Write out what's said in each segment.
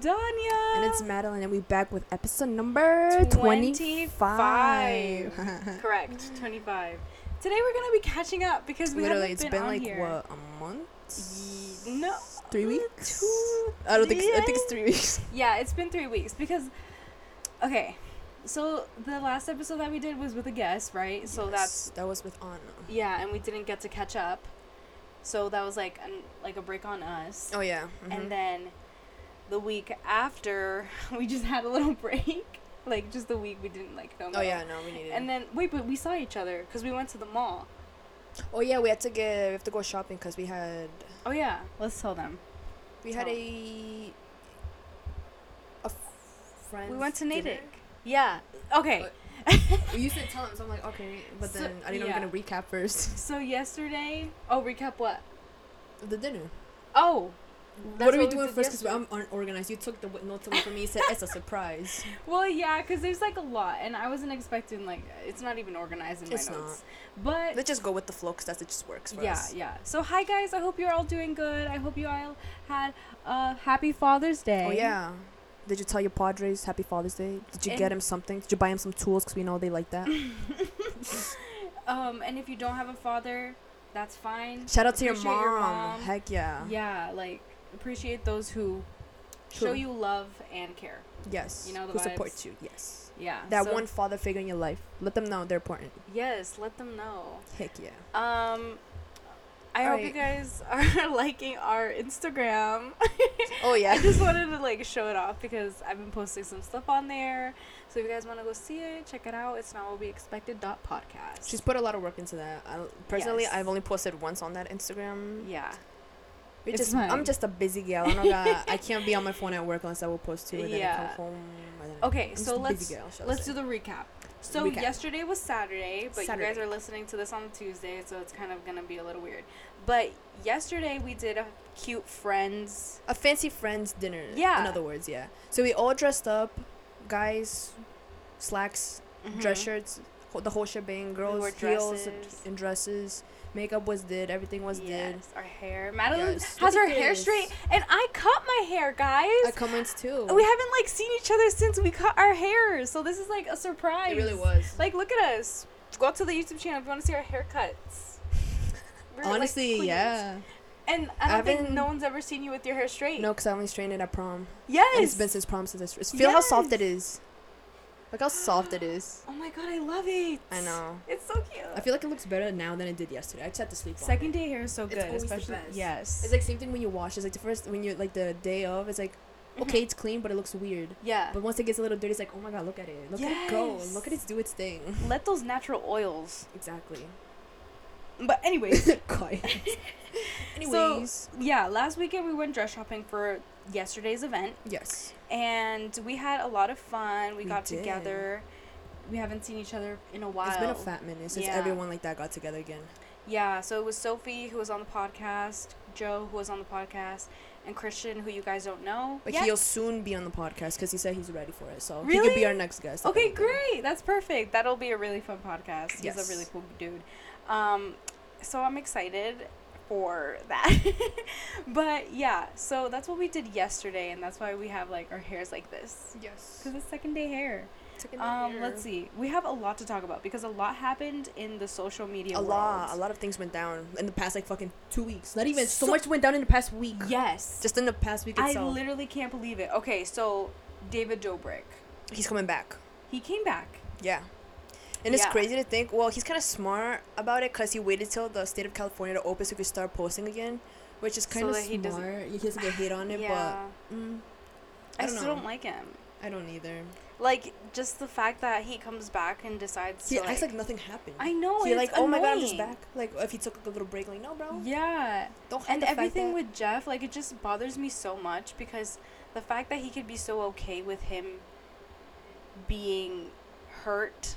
Danya. And it's Madeline, and we back with episode number 25. Correct, 25. Today we're going to be catching up because we Literally, haven't it's been, like, here. what, a month? Ye- No. Three weeks? Two. I don't think, I think it's three weeks. Yeah, it's been three weeks because, okay, so the last episode that we did was with a guest, right? So Yes, that's That was with Anna. yeah, and we didn't get to catch up, so that was like an like a break on us. Oh, yeah. mhm. And then the week after, we just had a little break. Like just the week we didn't like film. Oh, yeah, no, we needed And then wait, but we saw each other because we went to the mall. Oh, yeah, we had to get, we have to go shopping because we had, Oh yeah, let's tell them. we had Tell. a, a f- friend. We went to Natick. Yeah. Okay. You said tell him, so I'm like, okay, but So- then I didn't know we yeah. were going to recap first. So yesterday. Oh, recap what? The dinner. Oh. What are we did doing first? Because. I'm unorganized. You took the notes away from me. You said it's a surprise. Well, yeah, because there's like a lot, and I wasn't expecting like it's not even organized in my It's notes. But Let's just go with the flow because that's it just works for yeah, us. yeah. So hi guys, I hope you're all doing good. I hope you all had a happy Father's Day. Oh yeah. Did you tell your Padres Happy Father's Day? Did you get him something? Did you buy him some tools? Because we know they like that. Um, and if you don't have a father, that's fine. Shout out to your mom. your mom. Heck yeah. Yeah, like appreciate those who show you love and care. Yes. You know the Who supports you? Yes. Yeah. That so- one father figure in your life. Let them know they're important. Yes, let them know. Heck yeah. Um, I hope you guys are liking our Instagram. Oh yeah. I just wanted to like show it off because I've been posting some stuff on there. So if you guys want to go see it, check it out. It's not what we expected. Dot podcast. She's put a lot of work into that. I, personally, Yes. I've only posted once on that Instagram. yeah. We It's just, I'm just a busy gal. I don't got, I can't be on my phone at work unless I will post too. And then I Yeah. come home. Okay, I'm so let's busy gal, shall I let's say. do the recap. So Recap. yesterday was Saturday, but you guys are listening to this on Tuesday, so it's kind of gonna be a little weird. But yesterday we did a cute friends. a fancy friends dinner. Yeah. In other words, yeah. So we all dressed up, guys, slacks, dress Mhm. shirts, the whole shebang. Girls, wore heels dresses. and dresses. Makeup was did. Everything was did. Our hair. Madeline Yes. has her hair straight, and I cut my hair, guys. I cut mine too. we haven't like seen each other since we cut our hair, so this is like a surprise. It really was. Like, look at us. Go up to the YouTube channel if you want to see our haircuts. We're, like, Honestly, queens. yeah. And I don't I think no one's ever seen you with your hair straight. No, because I only strained it at prom. Yes. And it's been since prom since I str- Feel how soft it Yes. is. Look how soft it is. Oh my god, I love it. I know. It's so cute. I feel like it looks better now than it did yesterday. I just had to sleep on Second day hair is so good, especially yes. It's like same thing when you wash. It's like the first when you like the day of. It's like okay, Mhm. it's clean, but it looks weird. yeah. But once it gets a little dirty, it's like oh my god, look at it. Look at it go. Look at it do its thing. Let those natural oils. Exactly. But anyways, Quiet. so Anyways, yeah, last weekend we went dress shopping for yesterday's event, yes. and we had a lot of fun. We, We got did. together. We haven't seen each other in a while. It's been a fat minute since Yeah. everyone like that got together again. Yeah, so it was Sophie who was on the podcast, Joe who was on the podcast, and Christian who you guys don't know. But yet. he'll soon be on the podcast because he said he's ready for it. So he Really? could be our next guest. Okay, great. That's perfect. That'll be a really fun podcast. He's a really cool dude. Um, so I'm excited for that. but yeah, so that's what we did yesterday, and that's why we have like our hairs like this. Yes. Cause it's second day hair. Second Um, year. let's see. We have a lot to talk about because a lot happened in the social media A world. lot, a lot of things went down in the past like fucking two weeks. Not even so, So- much went down in the past week. Yes. Just in the past week I literally can't believe it. Okay, so David Dobrik, he's coming back. he came back. Yeah. And it's Yeah. crazy to think. Well, he's kind of smart about it because he waited till the state of California to open so he could start posting again, which is kind So of that he doesn't- smart. He doesn't get hate on it, yeah. but mm, I, I don't still know. don't like him. I don't either. Like just the fact that he comes back and decides He to acts like, like nothing happened. I know He like, oh my god, I'm just back. Like if he took like, a little break, like no, bro. Yeah, Don't and everything with Jeff, like it just bothers me so much because the fact that he could be so okay with him being hurt,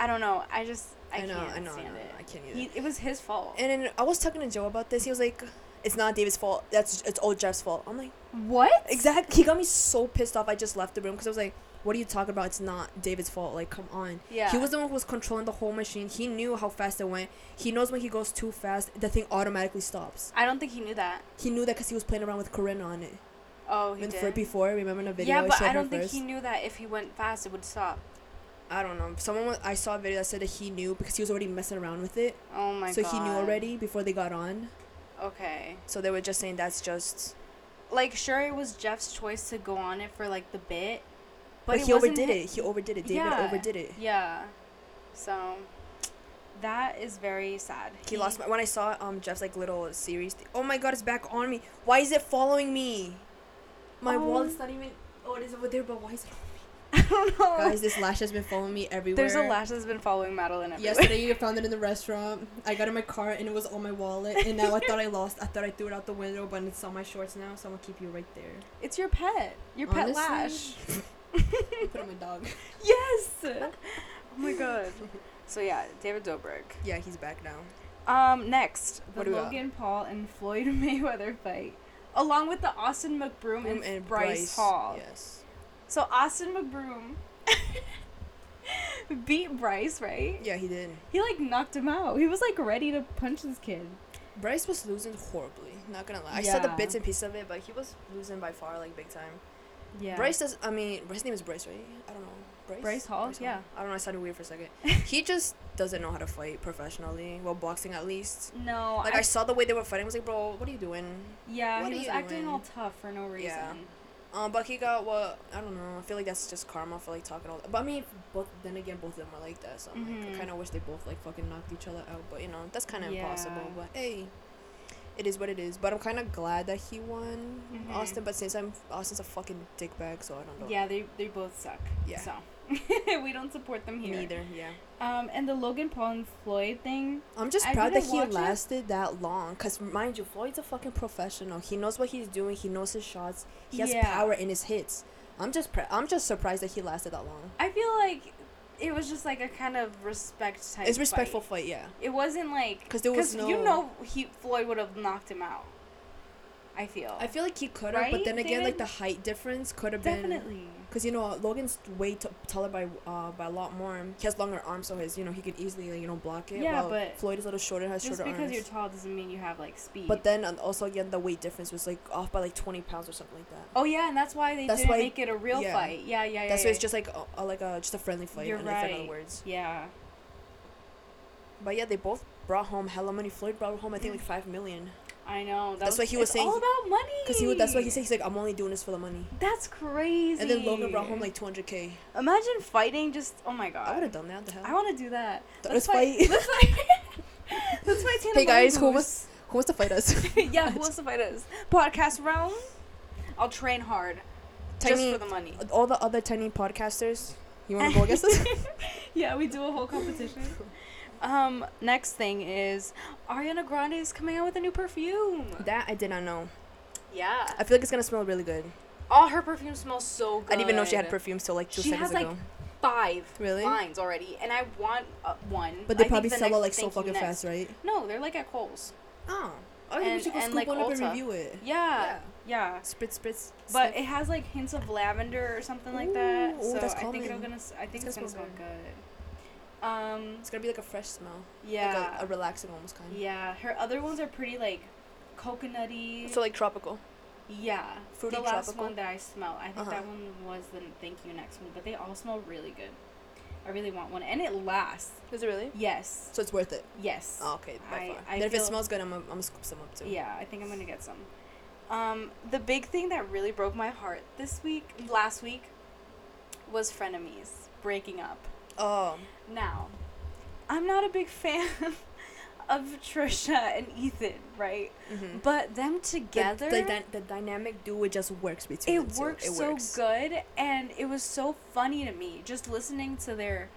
I don't know. I just I, I know, can't I know, I know, it. I can't either. He, it was his fault. And then I was talking to Joe about this. He was like, "It's not David's fault. That's it's all Jeff's fault." I'm like, what? "Exactly." He got me so pissed off. I just left the room because I was like, "What are you talking about? It's not David's fault. Like, come on." Yeah. He was the one who was controlling the whole machine. He knew how fast it went. He knows when he goes too fast, the thing automatically stops. I don't think he knew that. He knew that because he was playing around with Corinna on it. Oh, he When did. for before, remember in the video? yeah, but showed I don't think first? he knew that if he went fast, it would stop. I don't know. Someone was, I saw a video that said that he knew because he was already messing around with it. Oh my so god. So he knew already before they got on. Okay. So they were just saying that's just. Like, sure, it was Jeff's choice to go on it for like the bit, But, it he overdid it. He overdid it. David Yeah. overdid it. Yeah. So, that is very sad. He lost my, when I saw um Jeff's like little series. Th- oh my god, it's back on me. Why is it following me? My Oh. wallet's not even. Oh, it is over there, but why is it? I don't know. Guys, this lash has been following me everywhere. There's a lash that's been following Madeline everywhere. Yesterday, I found it in the restaurant. I got in my car and it was on my wallet. And now I thought I lost. I thought I threw it out the window, but it's on my shorts now. So I'm gonna keep you right there. It's your pet. Your pet lash. I put on my dog. Yes. oh my god. So yeah, David Dobrik. Yeah, he's back now. Um, next, the What do we got? Logan Paul and Floyd Mayweather fight, along with the Austin McBroom and, Boom Bryce, Hall. Yes. So Austin McBroom beat Bryce, right? Yeah, he did. He like knocked him out. He was like ready to punch this kid. Bryce was losing horribly. Not gonna lie. I saw the bits and pieces of it, but he was losing by far, like big time. Yeah. Bryce does. I mean, his name is Bryce, right? I don't know. Bryce. Bryce Hall? Yeah. I don't know. I sounded weird for a second. he just doesn't know how to fight professionally. Well, boxing at least. No. Like I, saw the way they were fighting. I was like, bro, what are you doing? Yeah, What he was acting doing? all tough for no reason. Yeah. Um, but he got what? I don't know. I feel like that's just karma for like talking all. That. But I mean, both. Then again, both of them are like that. So I'm like. I kind of wish they both like fucking knocked each other out. But you know, that's kind of impossible. But hey, it is what it is. But I'm kind of glad that he won Mhm. Austin. But since I'm Austin's a fucking dickbag, so I don't know. Yeah, they they both suck. Yeah. So we don't support them here. Neither. Yeah. Um, and the Logan Paul and Floyd thing. I'm just I proud that he watch it. lasted that long. Cause mind you, Floyd's a fucking professional. He knows what he's doing. He knows his shots. He has Yeah. power in his hits. I'm just pre- I'm just surprised that he lasted that long. I feel like it was just like a kind of respect type. It's respectful fight. fight, yeah. It wasn't like 'Cause there was you no- know he Floyd would have knocked him out. I feel. I feel like he could have, but then again, like the height difference could have been. Definitely. Because you know Logan's way t- taller by uh by a lot more. He has longer arms, so his you know he could easily like, you know block it. Yeah, but Floyd is a little shorter, has Just shorter because arms. you're tall doesn't mean you have like speed. but then also again the weight difference was like off by like twenty pounds or something like that. oh yeah, and that's why they That's didn't why- make it a real yeah. fight. Yeah, yeah, yeah. That's yeah. why it's just like a, a, like a just a friendly fight. You're in, in other right. words. Yeah. But yeah, they both brought home hella money. Floyd brought home I think like five million. I know. That That's was, what he was saying. All about money. Cause he would, that's what he said. He's like, I'm only doing this for the money. That's crazy. And then Logan brought home like 200k. Imagine fighting just. Oh my god. I would have done that. The hell. I want to do that. Let's fight. Let's fight. Let's fight Tina Hey guys, who wants who wants to fight us? yeah, who wants to fight us? Podcast realm. I'll train hard. Tiny- just for the money. All the other tiny podcasters. You want to go against us? Yeah, we do a whole competition. Um, next thing is Ariana Grande is coming out with a new perfume. that I did not know. Yeah. I feel like it's gonna smell really good. All her perfumes smell so good. I didn't even know she had perfumes till like two She seconds has, like, ago. five Really? lines already, and I want uh, one. But they I probably the sell out like so fucking next. fast, right? No, they're like at Kohl's. Oh. I think we And- should go and, scoop like, one up and review it. Yeah. Yeah. Spritz, spritz. But it has like hints of lavender or something like that. Ooh, ooh, so that's I think it'll gonna. I think It's it's gonna smell smell good. Um. it's gonna be like a fresh smell. Yeah. Like a, a relaxing almost kind. yeah. Her other ones are pretty like coconutty. So like tropical. yeah. fruity the last tropical? one that I smell. I think Uh-huh. that one was the thank you next one, but they all smell really good. I really want one, and it lasts. Is it really? Yes. So it's worth it. Yes. Oh, okay, by I- far. I then if it smells good, I'm gonna, I'm gonna scoop some up too. Yeah, I think I'm gonna get some. Um, the big thing that really broke my heart this week, last week, was frenemies breaking up. Oh. Now, I'm not a big fan of Trisha and Ethan, right? Mm-hmm. But them together, the, dy- the dynamic duo just works between it the works It so works. good, and it was so funny to me just listening to their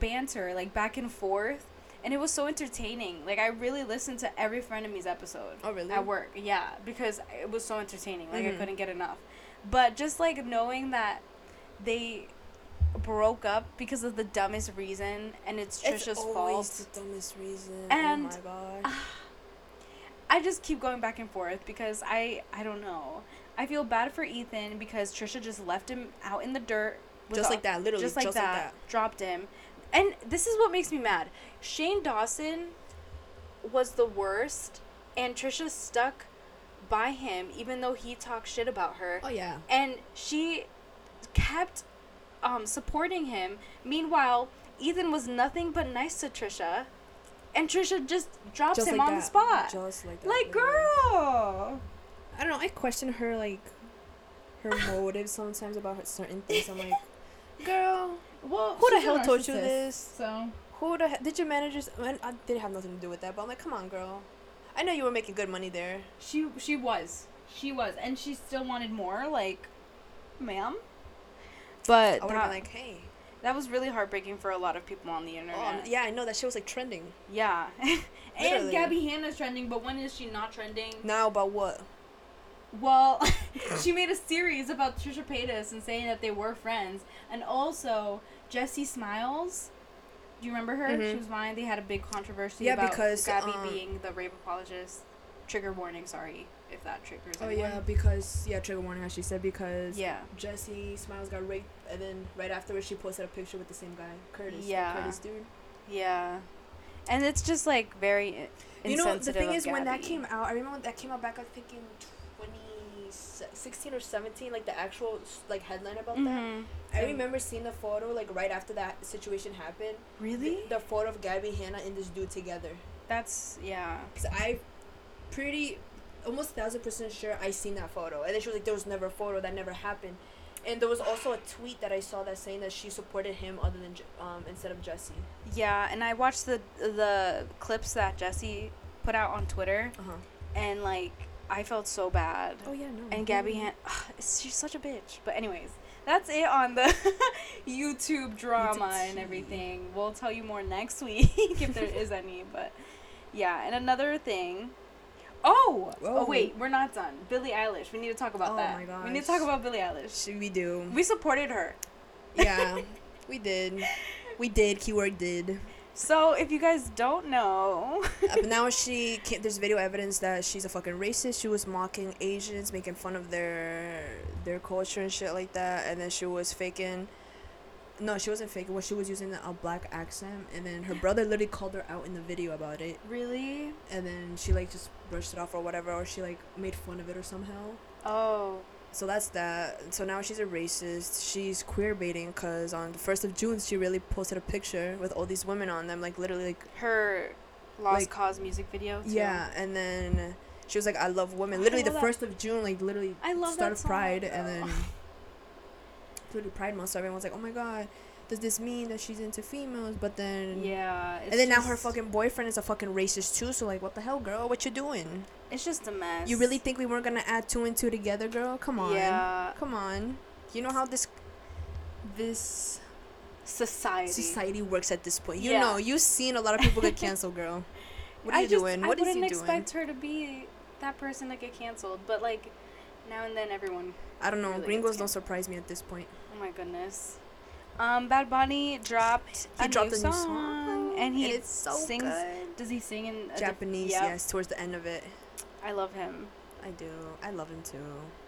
banter, like back and forth. And it was so entertaining. Like I really listened to every Frenemies episode Oh really? at work. Yeah, because it was so entertaining. Like Mhm. I couldn't get enough. But just like knowing that they broke up because of the dumbest reason, and it's It's Trisha's always fault. the dumbest reason. Oh and- oh my god. Ah, I just keep going back and forth because I I don't know. I feel bad for Ethan because Trisha just left him out in the dirt. just like that, literally. just like just that, like that. dropped him. And this is what makes me mad. Shane Dawson was the worst, and Trisha stuck by him even though he talked shit about her. Oh yeah. And she kept um supporting him. Meanwhile, Ethan was nothing but nice to Trisha. And Trisha just drops Just him like on that. the spot. Just like that. Like, girl. I don't know. I question her like her motives sometimes about certain things. I'm like, girl, Well, Who the hell told you this? So who the he- did your managers? I, mean, I didn't have nothing to do with that, but I'm like, come on, girl. I know you were making good money there. she she was she was, and she still wanted more. Like, ma'am. But I would have been like, hey. that was really heartbreaking for a lot of people on the Oh, internet. um, yeah, I know that shit was like trending. Yeah. And Literally. Gabby Hanna's trending, but when is she not trending? Now about what? Well, she made a series about Trisha Paytas and saying that they were friends, and also Jessi Smiles. Do you remember her? Mhm. She was mine. They had a big controversy Yeah, about because, Gabby um, being the rape apologist. Trigger warning, sorry if that triggers Oh anyone. yeah, because yeah, trigger warning as she said because Yeah. Jessi Smiles got raped, and then right afterwards she posted a picture with the same guy, Curtis. Yeah. Curtis dude. Yeah. And it's just like very You know, the thing is, when that came out, I remember when that came out back, I think in 2016 or 17, like the actual like headline about that. Mhm. I remember seeing the photo like right after that situation happened. Really? The, the photo of Gabby Hanna and this dude together. That's yeah. Cause I, pretty, almost thousand percent sure I seen that photo. And then she was like, "There was never a photo. That never happened." And there was also a tweet that I saw that saying that she supported him other than um instead of Jessi. Yeah, and I watched the the clips that Jessi put out on Twitter Uh huh. and like I felt so bad. Oh yeah, no. And Gabby Han she's such a bitch. But anyways, that's it on the YouTube drama YouTube and everything. We'll tell you more next week if there is any, but yeah, and another thing Oh, Whoa. oh wait, we're not done. Billie Eilish. We need to talk about Oh that. my We need to talk about Billie Eilish. Should we do? We supported her. yeah, we did. We did. Keyword did. So if you guys don't know, Uh, but now she can't, there's video evidence that she's a fucking racist. She was mocking Asians, making fun of their their culture and shit like that. And then she was faking. No, she wasn't faking. Well, she was using a black accent, and then her brother literally called her out in the video about it. really? And then she like just brushed it off or whatever, or she like made fun of it or somehow. Oh, So that's that. So now she's a racist. She's queer baiting because on the first of June she really posted a picture with all these women on them, like literally like her Lost Like- Cause music video. Too. Yeah, and then she was like, "I love women." I Literally, the that. first of June, like literally, I love start of Pride, and then literally Pride Month. So everyone's like, "Oh my god, does this mean that she's into females?" But then Yeah. and then now her fucking boyfriend is a fucking racist too. So like, what the hell, girl? What you doing? It's just a mess. You really think we weren't gonna add two and two together, girl? Come on, Yeah. come on. You know how this this Society. society works at this point. You Yeah. know, you've seen a lot of people get canceled, girl. What are I you just, doing? I What is wouldn't expect her to be that person to get canceled, but like now and then everyone. I don't know. really Gringos don't surprise me at this point. Oh my goodness. Um, Bad Bunny dropped He a, dropped new, a new song, song, and he and so sings. good. Does he sing in Japanese, Yep. yes, towards the end of it. I love him. I do. I love him too.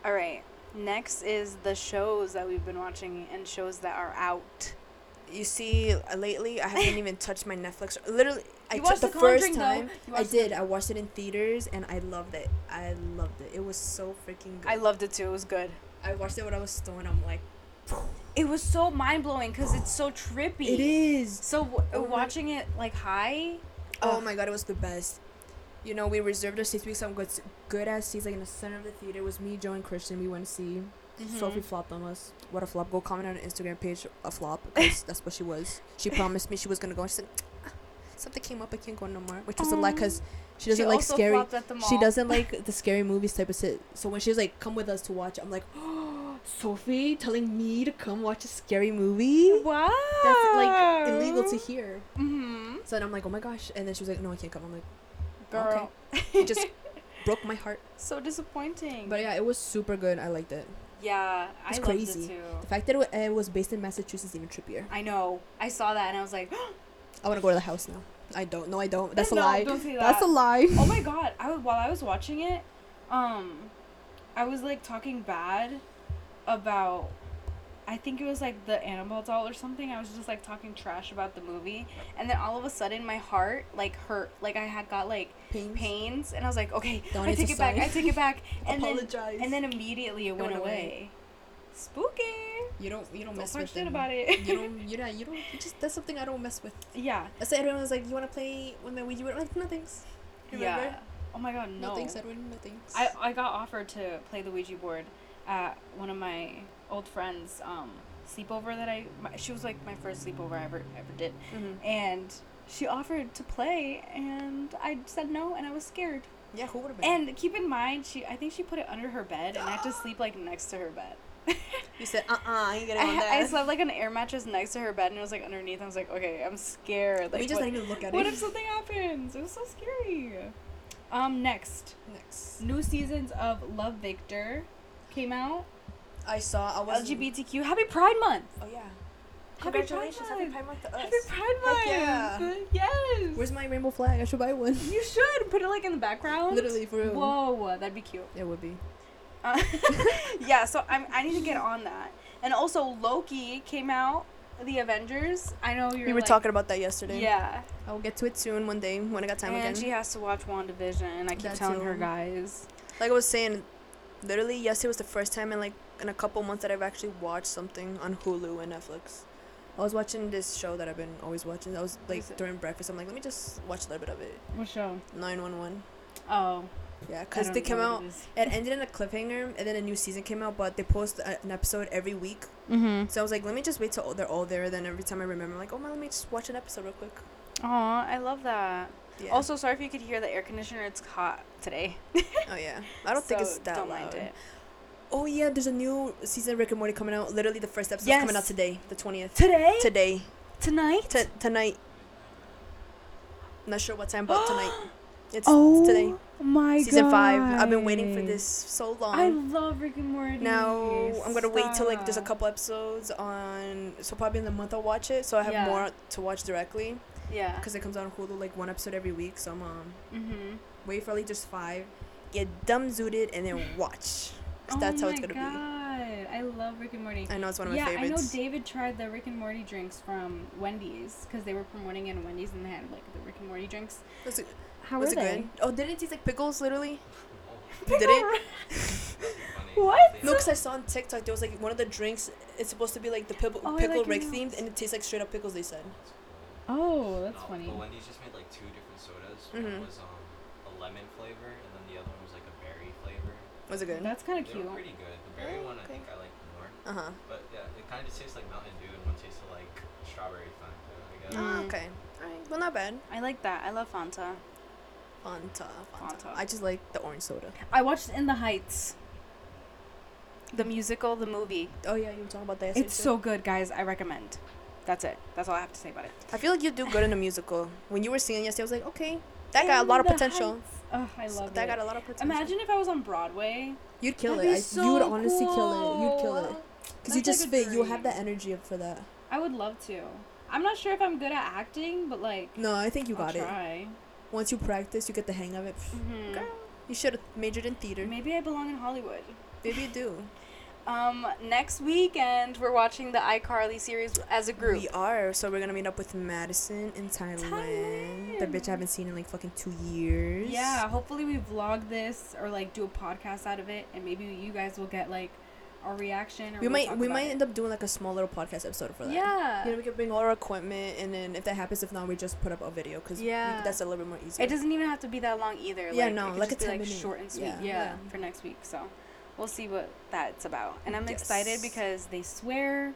All right. Next is the shows that we've been watching and shows that are out. You see, uh, lately I haven't even touched my Netflix. Literally, I You watched the, The first time. I did. I watched it in theaters and I loved it. I loved it. It was so freaking good. I loved it too. It was good. I watched it when I was stoned. I'm like, It was so mind blowing because it's so trippy. it is. So w- Oh my- watching it like high. Oh Ugh. my god, it was the best. You know, we reserved our seats because some good, good ass seats like in the center of the theater. It was me, Joe, and Christian. We went to see. Mhm. Sophie flopped on us. What a flop. Go comment on her Instagram page, a flop, because that's what she was. She promised me she was going to go. And she said, "Ah, something came up, I can't go no more. Which was a lie, because she doesn't She like scary. flopped at the She doesn't like the scary movies type of shit. So when she was like, come with us to watch, I'm like, Sophie telling me to come watch a scary movie? What? That's like illegal to hear. Mm-hmm. So then I'm like, oh my gosh. And then she was like, no, I can't come. I'm like, Girl. it just broke my heart. So disappointing. But yeah, it was super good. I liked it. Yeah, I It's loved crazy. it too. The fact that it, wa- it was based in Massachusetts is even trippier. I know. I saw that and I was like, I want to go to the house now. I don't. No, I don't. That's a No, lie. Don't say that. That's a lie. oh my god! I while I was watching it, um, I was like talking bad about. I think it was like the Annabelle doll or something. I was just like talking trash about the movie, and then all of a sudden my heart like hurt. Like I had got like Pains. pains, and I was like, okay, Don't I take it back. I take it back, and then and then immediately it, went, went away. away. Spooky. You don't you don't, Don't mess with shit about it. you don't you don't you don't you just that's something I don't mess with. Yeah. I said everyone was like, You wanna play with my Ouija board? I'm like, no thanks. Remember? Yeah. Oh my god, no. No thanks, Edwin, no thanks. I, I got offered to play the Ouija board at one of my old friends' um, sleepover that I. My, she was like my first sleepover I ever ever did, Mhm. and she offered to play, and I said no, and I was scared. Yeah, who would have been? And keep in mind, she I think she put it under her bed, and I had to sleep like next to her bed. you said, uh uh I ain't getting I, on ha- that. I slept like an air mattress next to her bed, and it was like underneath. I was like, okay, I'm scared. Like, we just what, even look at what it. if something happens? It was so scary. Um, next, Next. new seasons of Love Victor came out. I saw I was LGBTQ. Happy Pride Month. Oh yeah. Happy Congratulations, Pride Happy Pride Month to us. Happy Pride Month. Heck yeah. Yes. Where's my rainbow flag? I should buy one. You should put it like in the background. Literally for real. Whoa, that'd be cute. It would be. Uh, yeah, so I'm, I need to get on that. And also Loki came out. The Avengers. I know you're. we were like- talking about that yesterday. Yeah. I will get to it soon one day when I got time and again. she has to watch WandaVision. And I keep That telling her guys. like I was saying, literally yesterday was the first time in like in a couple months that I've actually watched something on Hulu and Netflix. I was watching this show that I've been always watching. I was like during breakfast. I'm like, let me just watch a little bit of it. What show? Nine one one. Oh. Yeah, because they came out. it. It ended in a cliffhanger, and then a new season came out. But they post a- an episode every week. Mm-hmm. So I was like, let me just wait till they're all there. Then every time I remember, I'm like, oh man, let me just watch an episode real quick. Aw, I love that. Yeah. Also, sorry if you could hear the air conditioner. It's hot today. oh yeah, I don't think it's that don't loud. mind it. Oh yeah, there's a new season of Rick and Morty coming out. Literally, the first episode coming out today, the twentieth. Today? Today, Tonight? T- tonight. Not sure what time, but tonight. It's, oh today. my Season five. I've been waiting for this so long. I love Rick and Morty. now I'm gonna wait till like there's a Stop. couple episodes on. So probably in the month I'll watch it. So I have Yeah. more to watch directly Yeah. because it comes out on Hulu like one episode every week. So I'm um Mm-hmm. wait for like just five, get dumb zooted, and then watch. 'Cause that's how it's gonna Oh my God. I love Rick and Morty. I know it's one of yeah, my I know. David tried the Rick and Morty drinks from Wendy's because they were promoting it in Wendy's and they had like the Rick and Morty drinks. was it, How was were it they? good? Oh, didn't it taste like pickles? Literally. Pickle Did it? What? No, because I saw on TikTok there was like one of the drinks. It's supposed to be like the pickle, Oh, pickle like Rick themed, and it tastes like straight up pickles. They said. Oh, that's No, funny. But Wendy's just made like two different sodas. Mhm. One was um, a lemon flavor, and then the other one was like a berry flavor. Was it good? That's kind of They cute. were pretty good. The berry Oh, one I okay. think I like more. Uh huh. But yeah, it kind of just tastes like Mountain Dew, and one tasted like strawberry Fanta. I guess. Mm. Ah, okay. Alright. Well, not bad. I like that. I love Fanta. Fanta, Fanta. Fanta. I just like the orange soda. I watched In the Heights. The musical, the movie. Oh yeah, you were talking about that. It's so good, guys. I recommend. That's it. That's all I have to say about it. I feel like you do good in a musical. When you were singing yesterday, I was like, okay, that got a lot of potential. Heights. Oh, I love that it. got a lot of potential. Imagine if I was on Broadway. you'd kill That'd it. be I, so you would honestly kill it. You'd kill it. Cause you just like fit. You have dream. that energy for that. I would love to. I'm not sure if I'm good at acting, but like No, I think you I'll got it. Once you practice, you get the hang of it. Mhm. Girl, you should have majored in theater. Maybe I belong in Hollywood. Maybe you do. Um, next weekend we're watching the iCarly series as a group. We are. So we're gonna meet up with Madison in Thailand. The bitch I haven't seen in like fucking two years. Yeah, hopefully we vlog this or like do a podcast out of it, and maybe you guys will get like our reaction. Or We we'll might we might it. end up doing like a small little podcast episode for that. Yeah. You know, we can bring all our equipment, and then if that happens, if not, we just put up a video because Yeah. that's a little bit more easy. It doesn't even have to be that long either. Yeah, like, no, like a 10 like minute. short and sweet. Yeah, Yeah, yeah. for next week. So we'll see what that's about. And I'm Yes. excited because they swear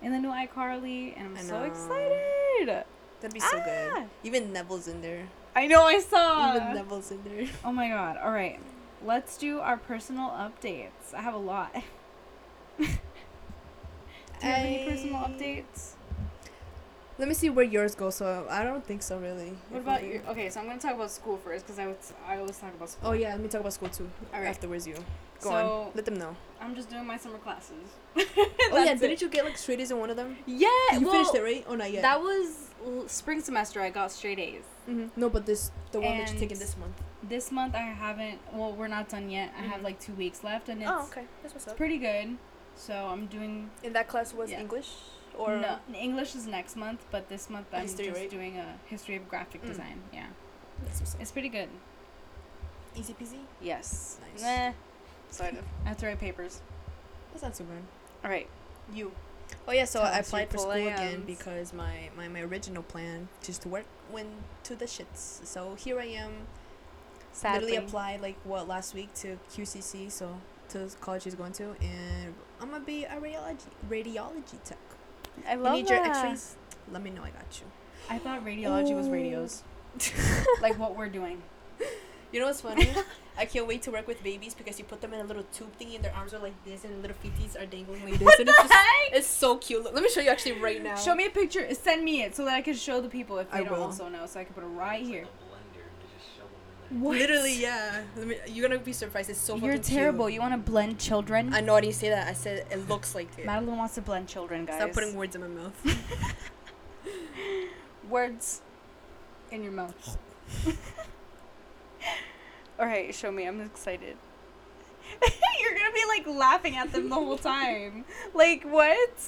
in the new iCarly, and I'm I so excited. That'd be so Ah! good. Even Nevel's in there. I know I saw. Even Nevel's in there. Oh my god. All right. Let's do our personal updates. I have a lot. do you have any personal updates? Let me see where yours go. So I don't think so, really. What about you? Okay, so I'm gonna talk about school first because I would I always talk about school. Oh yeah, let me talk about school too. All right. Afterwards, you go So- on. Let them know. I'm just doing my summer classes. oh yeah, That's didn't it. you get like straight A's in one of them? Yeah. you well, finished it right? Oh not yet. That was l- spring semester. I got straight A's. hmm No, but this the one that you're taking this month. This month I haven't. Well, we're not done yet. I have Mhm. like two weeks left, and it's Oh okay, that's what's it's up. pretty good. So I'm doing In that class was Yeah. English or no English is next month, but this month I'm History, just right? doing a history of graphic Mm. design. Yeah, it's pretty good. easy peasy. Yes. Nice. Nah. Sort of. I have to write papers. That's not so bad. All right. You. Oh yeah, so Tell I applied for school again because my, my my original plan just to work went to the shits. So here I am. Sadly. Literally applied like what last week to QCC, so to the college he's going to, and I'm gonna be a radiology radiology tech. I You love need that. your X-rays? Let me know. I got you. I thought radiology was radios, like what we're doing. You know what's funny? I can't wait to work with babies because you put them in a little tube thingy and their arms are like this and little feeties are dangling like this. and it's, just, it's so cute. Let me show you actually right now. Show me a picture. Send me it so that I can show the people if they I don't will. also know, so I can put it right here. Like a blender. You just shove them in there. What? Literally, yeah. Let me, you're gonna be surprised. It's so You're terrible. Cute. You want to blend children? I know I didn't say that. I said it looks like it. Madeline wants to blend children, guys. Stop putting words in my mouth. words in your mouth. Oh. All right. Show me. I'm excited. You're gonna be like laughing at them the whole time. like what?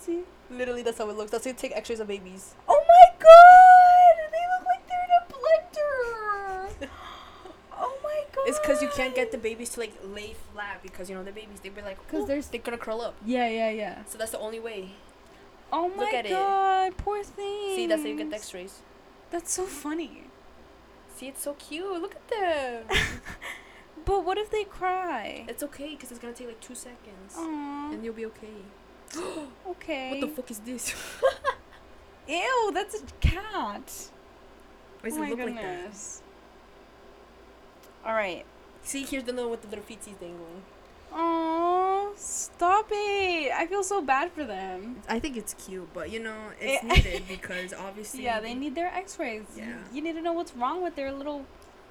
See. Literally, that's how it looks. That's how you take X-rays of babies. Oh my god! They look like they're in a blender. oh my god! It's because you can't get the babies to like lay flat because you know the babies they be like because they're gonna curl up. yeah yeah yeah. So that's the only way. Oh my Look at it. god. Poor thing. See, that's how you get the X-rays. That's so funny. See, it's so cute. Look at them. But what if they cry? it's okay because it's gonna take like two seconds, Aww. and you'll be okay. Okay. What the fuck is this? Ew, that's a cat. Why does oh it my look like that? goodness. All right. See, here's the little with the little feeties dangling. Oh, stop it! I feel so bad for them. I think it's cute, but you know, it's Eh. needed because obviously. Yeah, they need their X-rays. You- Yeah. You need to know what's wrong with their little,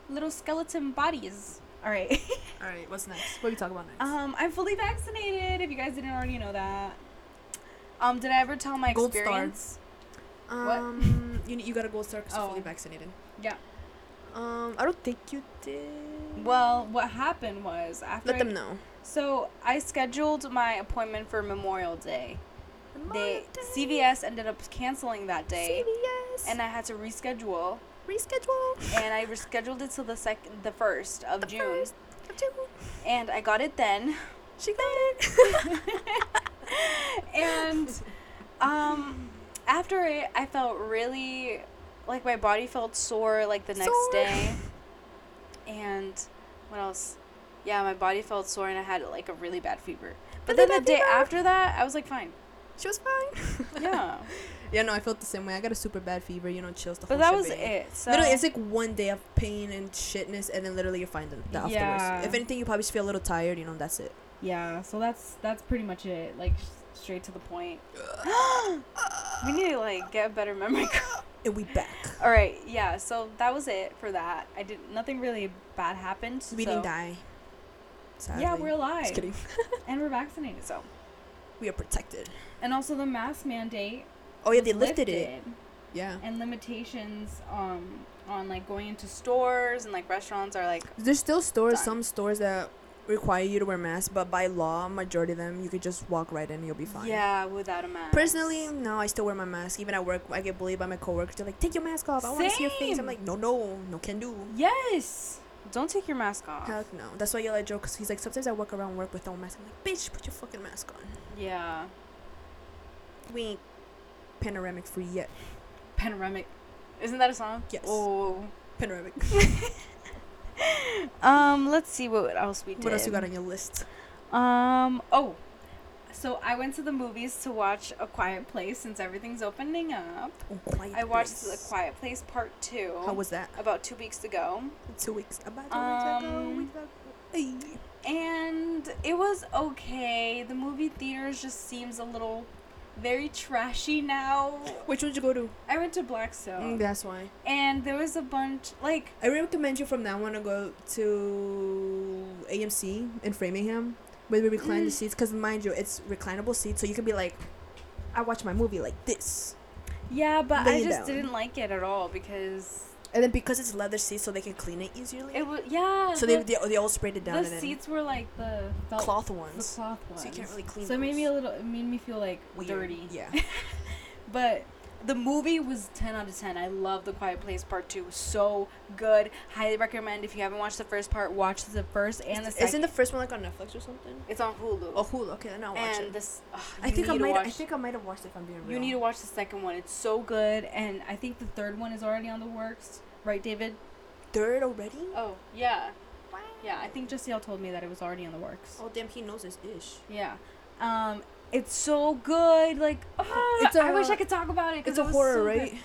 little skeleton bodies. All right. All right, what's next? What are we talking about next? um, I'm fully vaccinated. If you guys didn't already know that. Um, did I ever tell my Gold star. experience? um, you you got a gold star because Oh. you're fully vaccinated. Yeah. Um, I don't think you did. Well, what happened was after let them know. So I scheduled my appointment for Memorial Day. Memorial They CVS ended up canceling that day, CVS. and I had to reschedule. reschedule. And I rescheduled it till the second, the first of The June, first of June. and I got it then. She got it. and um after it i felt really like my body felt sore like the next Sore. day and what else yeah my body felt sore and i had like a really bad fever but then the day fever? after that i was like fine She was fine. yeah yeah, no, I felt the same way. I got a super bad fever, you know, chills the but whole that was it so Literally, it's like one day of pain and shitness, and then literally you're fine the, the Yeah. afterwards. If anything, you probably just feel a little tired. You know, that's it. Yeah, so that's that's pretty much it. Like straight to the point. we need to like get a better memory card. And we back. all right yeah so that was it for that i did nothing really bad happened We so- didn't die. Sadly. Yeah, we're alive Just kidding. and we're vaccinated. so We are protected. And also the mask mandate. Oh yeah, they lifted, it. Yeah. And limitations um on like going into stores and like restaurants are like There's still stores, Done. some stores that require you to wear masks, but by law, majority of them, you could just walk right in and you'll be fine. Yeah, without a mask. Personally, no, I still wear my mask. Even at work, I get bullied by my coworkers. They're like, "Take your mask off. I want to see your face." I'm like, "No, no, no, can do." Yes. don't take your mask off. Heck no. That's why I yell at Joe because he's like, sometimes I walk around work with no mask. I'm like, "Bitch, put your fucking mask on." Yeah. We ain't panoramic free yet. Panoramic. Isn't that a song? Yes. Oh. Panoramic. Um, let's see what else we did. what else you got on your list? Um, Oh. So I went to the movies to watch A Quiet Place since everything's opening up. Oh, I watched Place. The Quiet Place Part 2 How was that? about 2 weeks ago. Two weeks. About two weeks ago. Um, Weeks ago. And it was okay. The movie theaters just seems a little very trashy now. Which one did you go to? I went to Blackstone. Mm, that's why. and there was a bunch like I recommend you from that one to go to AMC in Framingham where we recline the Mm. seats because mind you it's reclinable seats so you can be like I watch my movie like this Yeah, but I just down. didn't like it at all because And then because it's leather seats, so they can clean it easily. It was yeah. so the, they, they they all sprayed it down. the seats were like the cloth the ones. cloth ones. So you can't really clean. So it made me a little. It made me feel like Weird. dirty. Yeah. But the movie was 10 out of 10. I love The Quiet Place Part 2. So good. Highly recommend. If you haven't watched the first part, watch the first and the second. Isn't the first one like on Netflix or something? it's on Hulu. Oh, Hulu. Okay, then I'll watch it. and it. this. ugh, I think I might. I think I might have watched it. If I'm being real. You need to watch the second one. It's so good. And I think the third one is already on the works. Right, David? third already. Oh, yeah. Yeah, I think Jessiel told me that it was already in the works. Oh damn, he knows his ish. Yeah. Um, it's so good. Like, ah, It's I wish I could talk about it. It's a was horror, so good. right?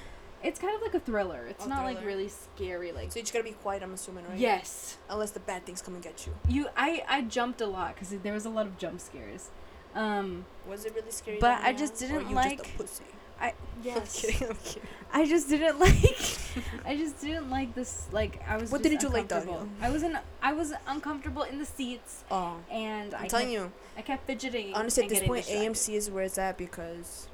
It's kind of like a thriller. It's A not like really scary. Like, So you just gotta be quiet. I'm assuming, right? yes. Unless the bad things come and get you. You, I, I jumped a lot because there was a lot of jump scares. Um, Was it really scary? But I just didn't you like- Just I I'm yes, kidding. I'm kidding. I just didn't like. I just didn't like this. Like, I was. What didn't you like. Daniel? I wasn't. I was uncomfortable in the seats, Oh, and I'm I telling kept, you. I kept fidgeting. Honestly, at this point, distracted. AMC is where it's at because.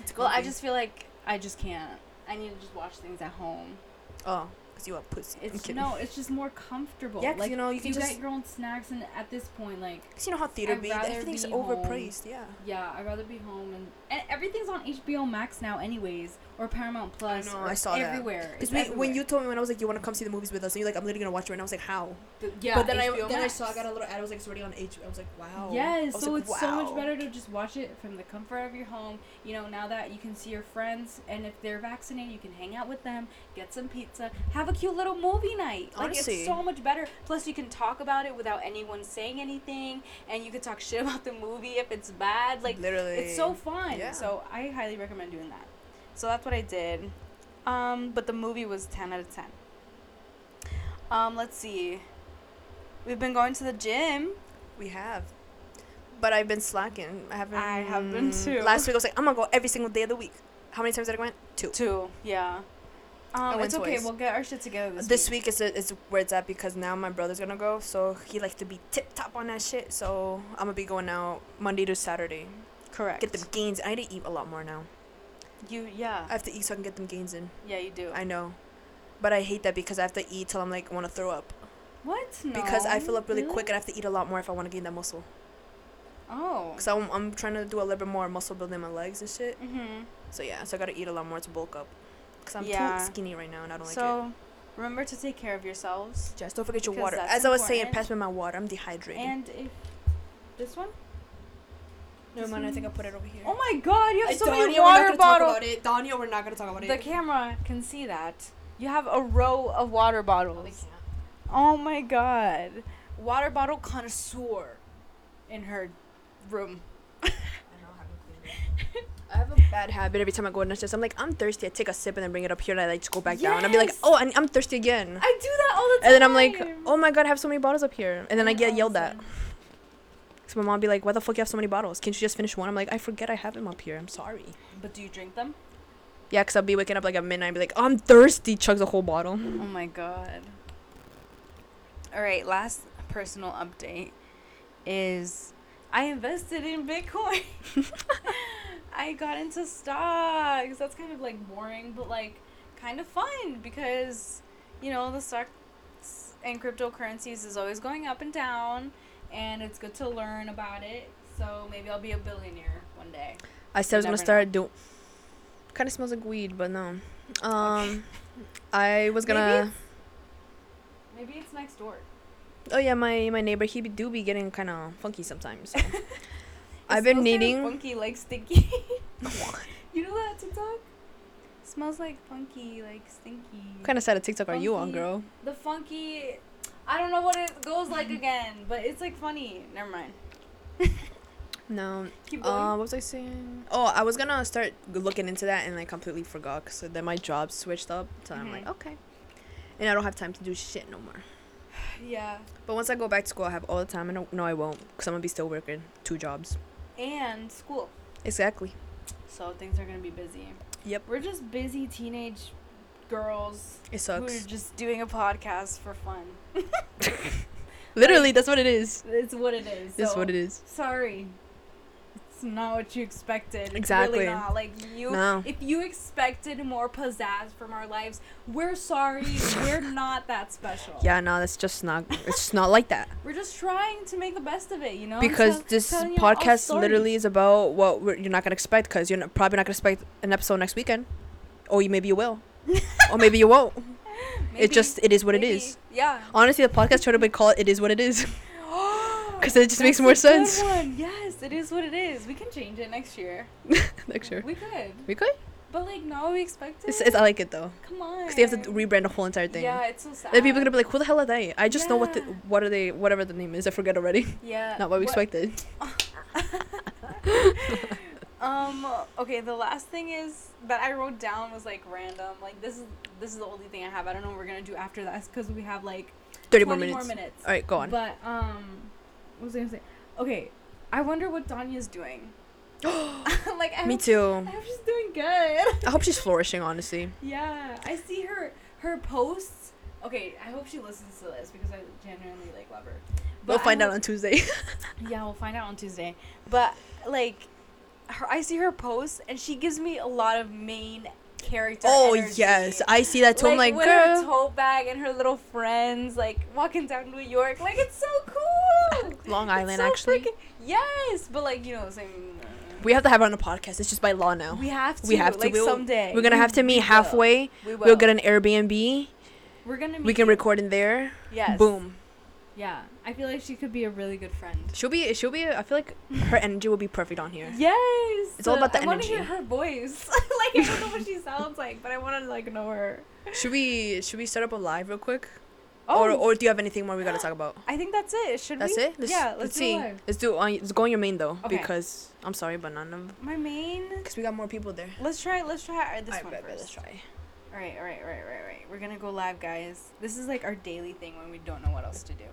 It's Well, I just feel like I just can't. I need to just watch things at home. Oh, because you a pussy. I'm It's no, it's just more comfortable. Yeah, like you know, you you can just- get your own snacks, and at this point, like, Cause you know how theater I'd be. Everything's be home. overpriced. Yeah. yeah, I'd rather be home, and and everything's on HBO Max now, anyways, or Paramount Plus. know, or I saw that. everywhere. Because when you told me when I was like, you want to come see the movies with us, and you're like, I'm literally gonna watch it right now. I was like, how? yeah, but then I HBO then I saw I got a little ad. I was like, it's already on HBO." I was like, wow. Yes, so like, it's so much better to just watch it from the comfort of your home. You know, now that you can see your friends, and if they're vaccinated, you can hang out with them, get some pizza, have a cute little movie night. Like Honestly. it's so much better. Plus, you can talk about it without anyone saying anything, and you can talk shit about the movie if it's bad. Like literally. it's so fun. Yeah. So I highly recommend doing that. So that's what I did. Um, but the movie was ten out of ten. Um, let's see. We've been going to the gym. We have. But I've been slacking. I haven't. I have been too. Last week I was like, I'm gonna go every single day of the week. How many times did I go? in? Two. Two, yeah. Um, it's okay. twice. We'll get our shit together this, This week is is where it's at because now my brother's gonna go, so he likes to be tip top on that shit. So I'm gonna be going out Monday to Saturday. Correct. Get them gains. I need to eat a lot more now. You, yeah, I have to eat so I can get them gains in. yeah, you do. I know, but I hate that because I have to eat till I'm like want to throw up what? No. because I fill up really, quick and I have to eat a lot more if I want to gain that muscle. Oh. Cause I'm I'm trying to do a little bit more muscle building in my legs and shit. Mhm. So yeah, so I gotta eat a lot more to bulk up. Cause I'm Yeah. too skinny right now and I don't like it. so, remember to take care of yourselves. Just don't forget your water. As I was saying, pass me my water. I'm dehydrated. And if this one. Never mind. I think I put it over here. Oh my God! You have uh, so Danya, many water bottles. about it. Danya, we're not gonna talk about it. The camera can see that. You have a row of water bottles. Oh my God! Water bottle connoisseur in her room. I have a bad habit every time I go in the I'm like, I'm thirsty. I take a sip and then bring it up here and I like just go back down. I'll be like, oh, I'm thirsty again. I do that all the time. And then I'm like, oh my god, I have so many bottles up here. And then I get yelled at. So my mom be like, why the fuck you have so many bottles? Can't you just finish one? I'm like, I forget I have them up here. I'm sorry. But do you drink them? Yeah, because I'll be waking up like at midnight and be like, I'm thirsty. Chugs a whole bottle. Oh my god. All right, last personal update is I invested in Bitcoin. I got into stocks. That's kind of like boring, but like kind of fun because you know the stocks and cryptocurrencies is always going up and down, and it's good to learn about it. So maybe I'll be a billionaire one day. I said I was gonna start doing. Kind of smells like weed, but no. Um, I was gonna. Maybe it's next door. Oh yeah, my my neighbor he be, do be getting kind of funky sometimes. So. I've been needing. funky like stinky. you know that TikTok? Smells like funky, like stinky. What kind of side of TikTok are you on, girl? The funky. I don't know what it goes like again, but it's like funny. Never mind. No. Keep going. Uh, what was I saying? Oh, I was gonna start looking into that and like completely forgot. because then my job switched up. So I'm like, Mhm. okay. And I don't have time to do shit no more. yeah. But once I go back to school, I have all the time. I don't. No, I won't, cause I'm gonna be still working two jobs. And school. Exactly. So things are gonna be busy. Yep. We're just busy teenage girls It who are just doing a podcast for fun. Literally, that's what it is. It's what it is. It's so what it is. Sorry. It's not what you expected. It's Exactly. Really not. Like you No. if you expected more pizzazz from our lives, we're sorry. we're not that special. Yeah, no, that's just not. It's not like that. We're just trying to make the best of it, you know? Because this telling you our podcast literally is about what you're not gonna expect. Because you're not, probably not gonna expect an episode next weekend, or you maybe you will, or maybe you won't. Maybe, It just it is what it maybe. is. Yeah. Honestly, the podcast should have been called "It Is What It Is" because it just makes more sense. one. Yes, it is what it is. We can change it next year. Next year, We could. we could. But like now we expect it. It's, it's, I like it though, Come on. because they have to rebrand the whole entire thing. Yeah, it's so sad. Then people are gonna be like, "Who the hell are they?" I just know what the what are they, whatever the name is. I forget already. Yeah. Not what we expected. Um. Okay. The last thing is that I wrote down was like random. Like this is this is the only thing I have. I don't know what we're gonna do after that because we have like Thirty 20 more minutes. All right, go on. But um, what was I gonna say? Okay, I wonder what Danya's doing. like I Me hope, too. I hope she's doing good. I hope she's flourishing. Honestly, yeah, I see her her posts. Okay, I hope she listens to this because I genuinely like love her. we'll I find out on Tuesday. Yeah, we'll find out on Tuesday. But like, her, I see her posts and she gives me a lot of main character. oh energy. yes, I see that too. I'm like, with her tote bag and her little friends, like walking down New York, like it's so cool. Long Island, so actually. freaking- yes, but like you know, same. Uh, we have to have her on a podcast. It's just by law now. We have to. We have to. Like We'll- someday. We're gonna have to meet will. halfway. We will. We'll get an Airbnb. We're gonna. Meet We can you. record in there. Yes. Boom. Yeah, I feel like she could be a really good friend. She'll be. She'll be. I feel like her energy will be perfect on here. Yes. It's all about the I want to hear energy. her voice. like I don't know what she sounds like, but I want to like know her. Should we? Should we start up a live real quick? Oh, Or or do you have anything more we gotta talk about? I think that's it. Should That's we? it. Let's, yeah, let's, let's do see. it live. Let's do. On, let's go on your main though, Okay. because I'm sorry, but none of. My main. Because we got more people there. Let's try. Let's try this one first. let's try. All right, all right, all right, all right, all right. We're gonna go live, guys. This is like our daily thing when we don't know what else to do.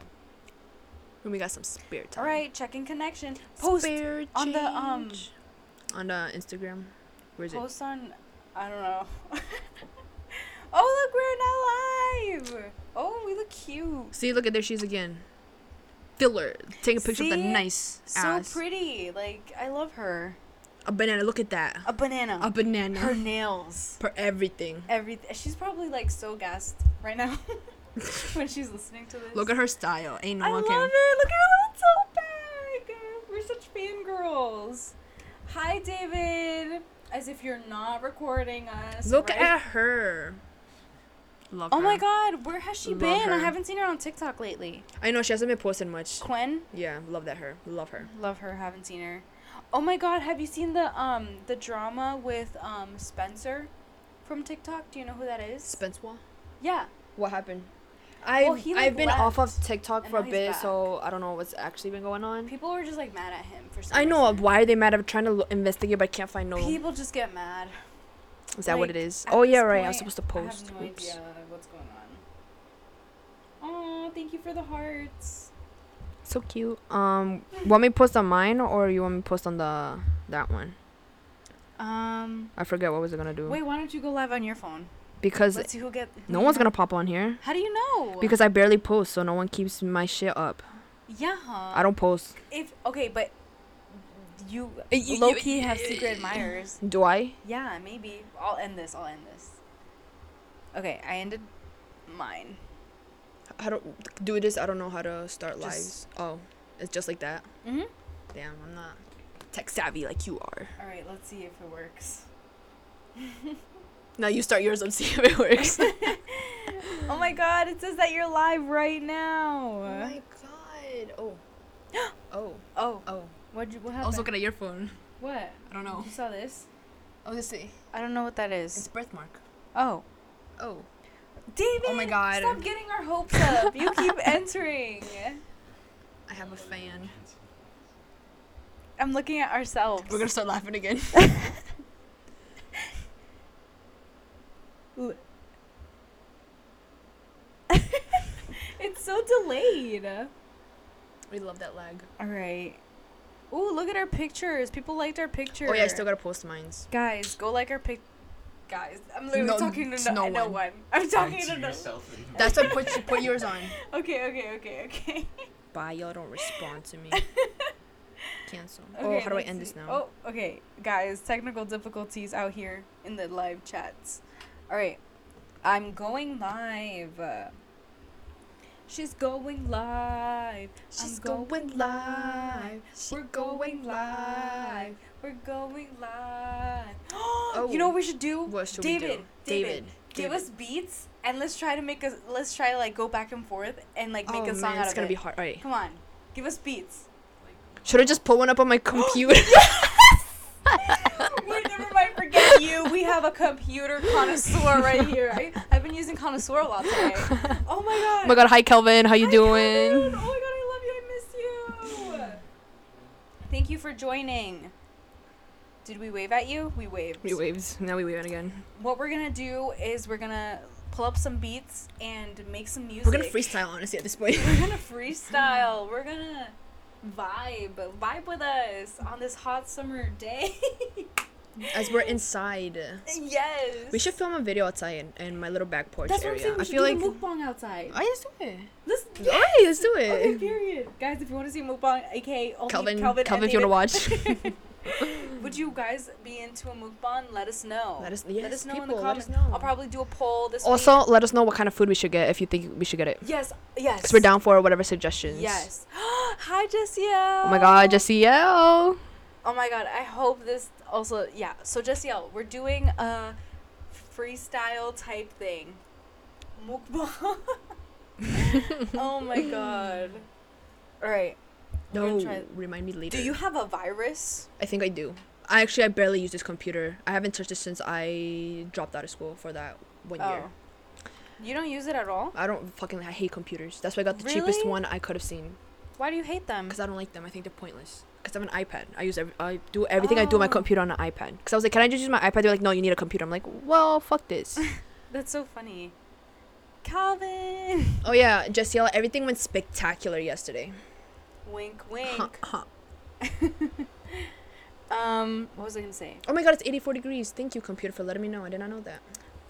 When we got some spare time. All right, checking connection. Post Spare on the, um. On the Instagram. Where is it? post on. I don't know. oh look, we're now live. Oh, we look cute. See, look at there she is again. Filler. Take a picture of the nice So ass. pretty. Like I love her. A banana. Look at that. A banana. A banana. her nails. For everything. Everything. She's probably like so gassed right now when she's listening to this. Look at her style. Ain't no I one love can. it. Look at her little tote bag. We're such fangirls. Hi, David. As if you're not recording us. Look right? at her. Love Oh her. my God, where has she Love been? I haven't seen her on TikTok lately. I know she hasn't been posting much. Quinn, Yeah, love that her. Love her. love her. Haven't seen her. Oh my God, have you seen the um the drama with um Spencer from TikTok? Do you know who that is? Spencer. yeah. What happened? I've Well, like, I've been off of TikTok and for a bit, back. so I don't know what's actually been going on. People were just like mad at him for some I know reason. why are they mad? I'm trying to lo- investigate, but I can't find no. People just get mad. Is that what it like, is? Oh yeah, right. I was supposed to I post. have no Oops. idea what's going on. Oh, thank you for the hearts. So cute. Um, want me to post on mine or you want me to post on the that one? Um, I forget what was I gonna do. wait, why don't you go live on your phone? Because Let's see who get. who no one's gonna pop on here. How do you know? Because I barely post, so no one keeps my shit up. yeah, huh? I don't post. If okay, but you you- low you- key have secret admirers. Do I? Yeah, maybe. I'll end this. I'll end this. Okay, I ended mine. How do do this? I don't know how to start Just- lives. Oh, it's just like that. Mhm. Damn, I'm not tech savvy like you are. All right, let's see if it works. Now you start yours and see if it works. Oh my god, it says that you're live right now. oh my god. Oh. oh. Oh, Oh. what you what happened? I was looking at your phone. what? I don't know. You saw this? Oh, let's see. I don't know what that is. It's is. birthmark. Oh. Oh. David! Oh my God. Stop getting our hopes up. You keep entering. I have a fan. I'm looking at ourselves. We're gonna start laughing again. It's so delayed. we love that lag. All right. Ooh, look at our pictures. People liked our picture. Oh yeah, I still gotta post mines. Guys, go like our pic. Guys, I'm literally No, talking it's to no, no no one. one. I'm talking to to no. yourself. and- That's what put put yours on. Okay, okay, okay, okay. Bye, y'all don't respond to me. Cancel. Okay, oh, how do I let's end see. this now? Oh, okay, guys, technical difficulties out here in the live chats. All right, I'm going live. She's going live. She's I'm going live. She We're going live. We're going live. Oh. You know oh. what we should do? What should we do? David, David, give David. us beats and let's try to make a let's try to like go back and forth and like make oh a song man, out it's gonna be hard. All right. Come on, give us beats. Should I just pull one up on my computer? Wait, never mind. Forget you. We have a computer connoisseur right here. I, I've been using connoisseur a lot today. Oh my god. oh my god, hi Kelvin, how you Hi, doing? Kevin. Oh my god, I love you. I miss you. Thank you for joining. Did we wave at you? We waved. We waved. Now we wave again. What we're gonna do is we're gonna pull up some beats and make some music. We're gonna freestyle honestly at this point. We're gonna freestyle. We're gonna vibe. Vibe with us on this hot summer day. As we're inside. yes. We should film a video outside in, in my little back porch That's what I'm area. saying. We I should feel do like. a mukbang outside. Oh, let's do it. Let's. Alright, let's do it. Okay, period. Guys, if you want to see mukbang, aka only Calvin, Calvin, Calvin, if you want to watch. Would you guys be into a mukbang? Let us know. Let us- yes, let us know in the people, let us comments. I'll probably do a poll this also, week. let us know what kind of food we should get if you think we should get it. Yes, yes. Because we're down for whatever suggestions. Yes. Hi, Jessie. Oh my god, Jesse L. Oh my god, I hope this also yeah. So Jessie L, we're doing a freestyle type thing. Mukbang. oh my god. Alright. We're No, try- remind me later. Do you have a virus? I think I do. I actually I barely use this computer. I haven't touched it since I dropped out of school for that one year. Oh. You don't use it at all? I don't fucking I hate computers. That's why I got the cheapest one I could have seen. Why do you hate them? Because I don't like them. I think they're pointless. Because I'm an iPad. I use every, I do everything I do on my Oh. computer on an iPad. Because I was like, can I just use my iPad? They're like, no, you need a computer. I'm like, well, fuck this. That's so funny. Calvin. oh yeah, Jesse L. Everything went spectacular yesterday. Wink Huh, wink. huh. Um what was I gonna say? Oh my god, it's 84 degrees. Thank you, computer, for letting me know. I did not know that.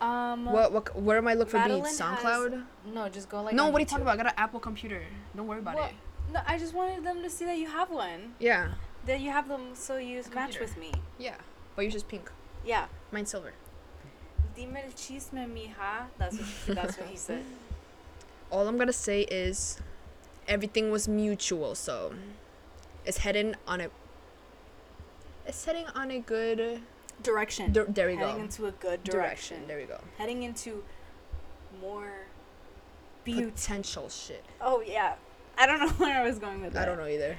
Um What, what, where am I look for Madeline beats? has- SoundCloud? No, just go like no, what are you talking about? I got an Apple computer. Don't worry about What? it. No, I just wanted them to see that you have one. Yeah, That you have them so you match Computer. with me. yeah. But yours is pink. Yeah. Mine's silver. Dime el chisme, mija. That's what, that's what he said. All I'm gonna say is, everything was mutual. So, it's heading on a. It's heading on a good. Direction. There, there we Heading go. Heading into a good direction. There we go. Heading into more beauty. Potential shit. Oh yeah. I don't know where I was going with that. I don't know either.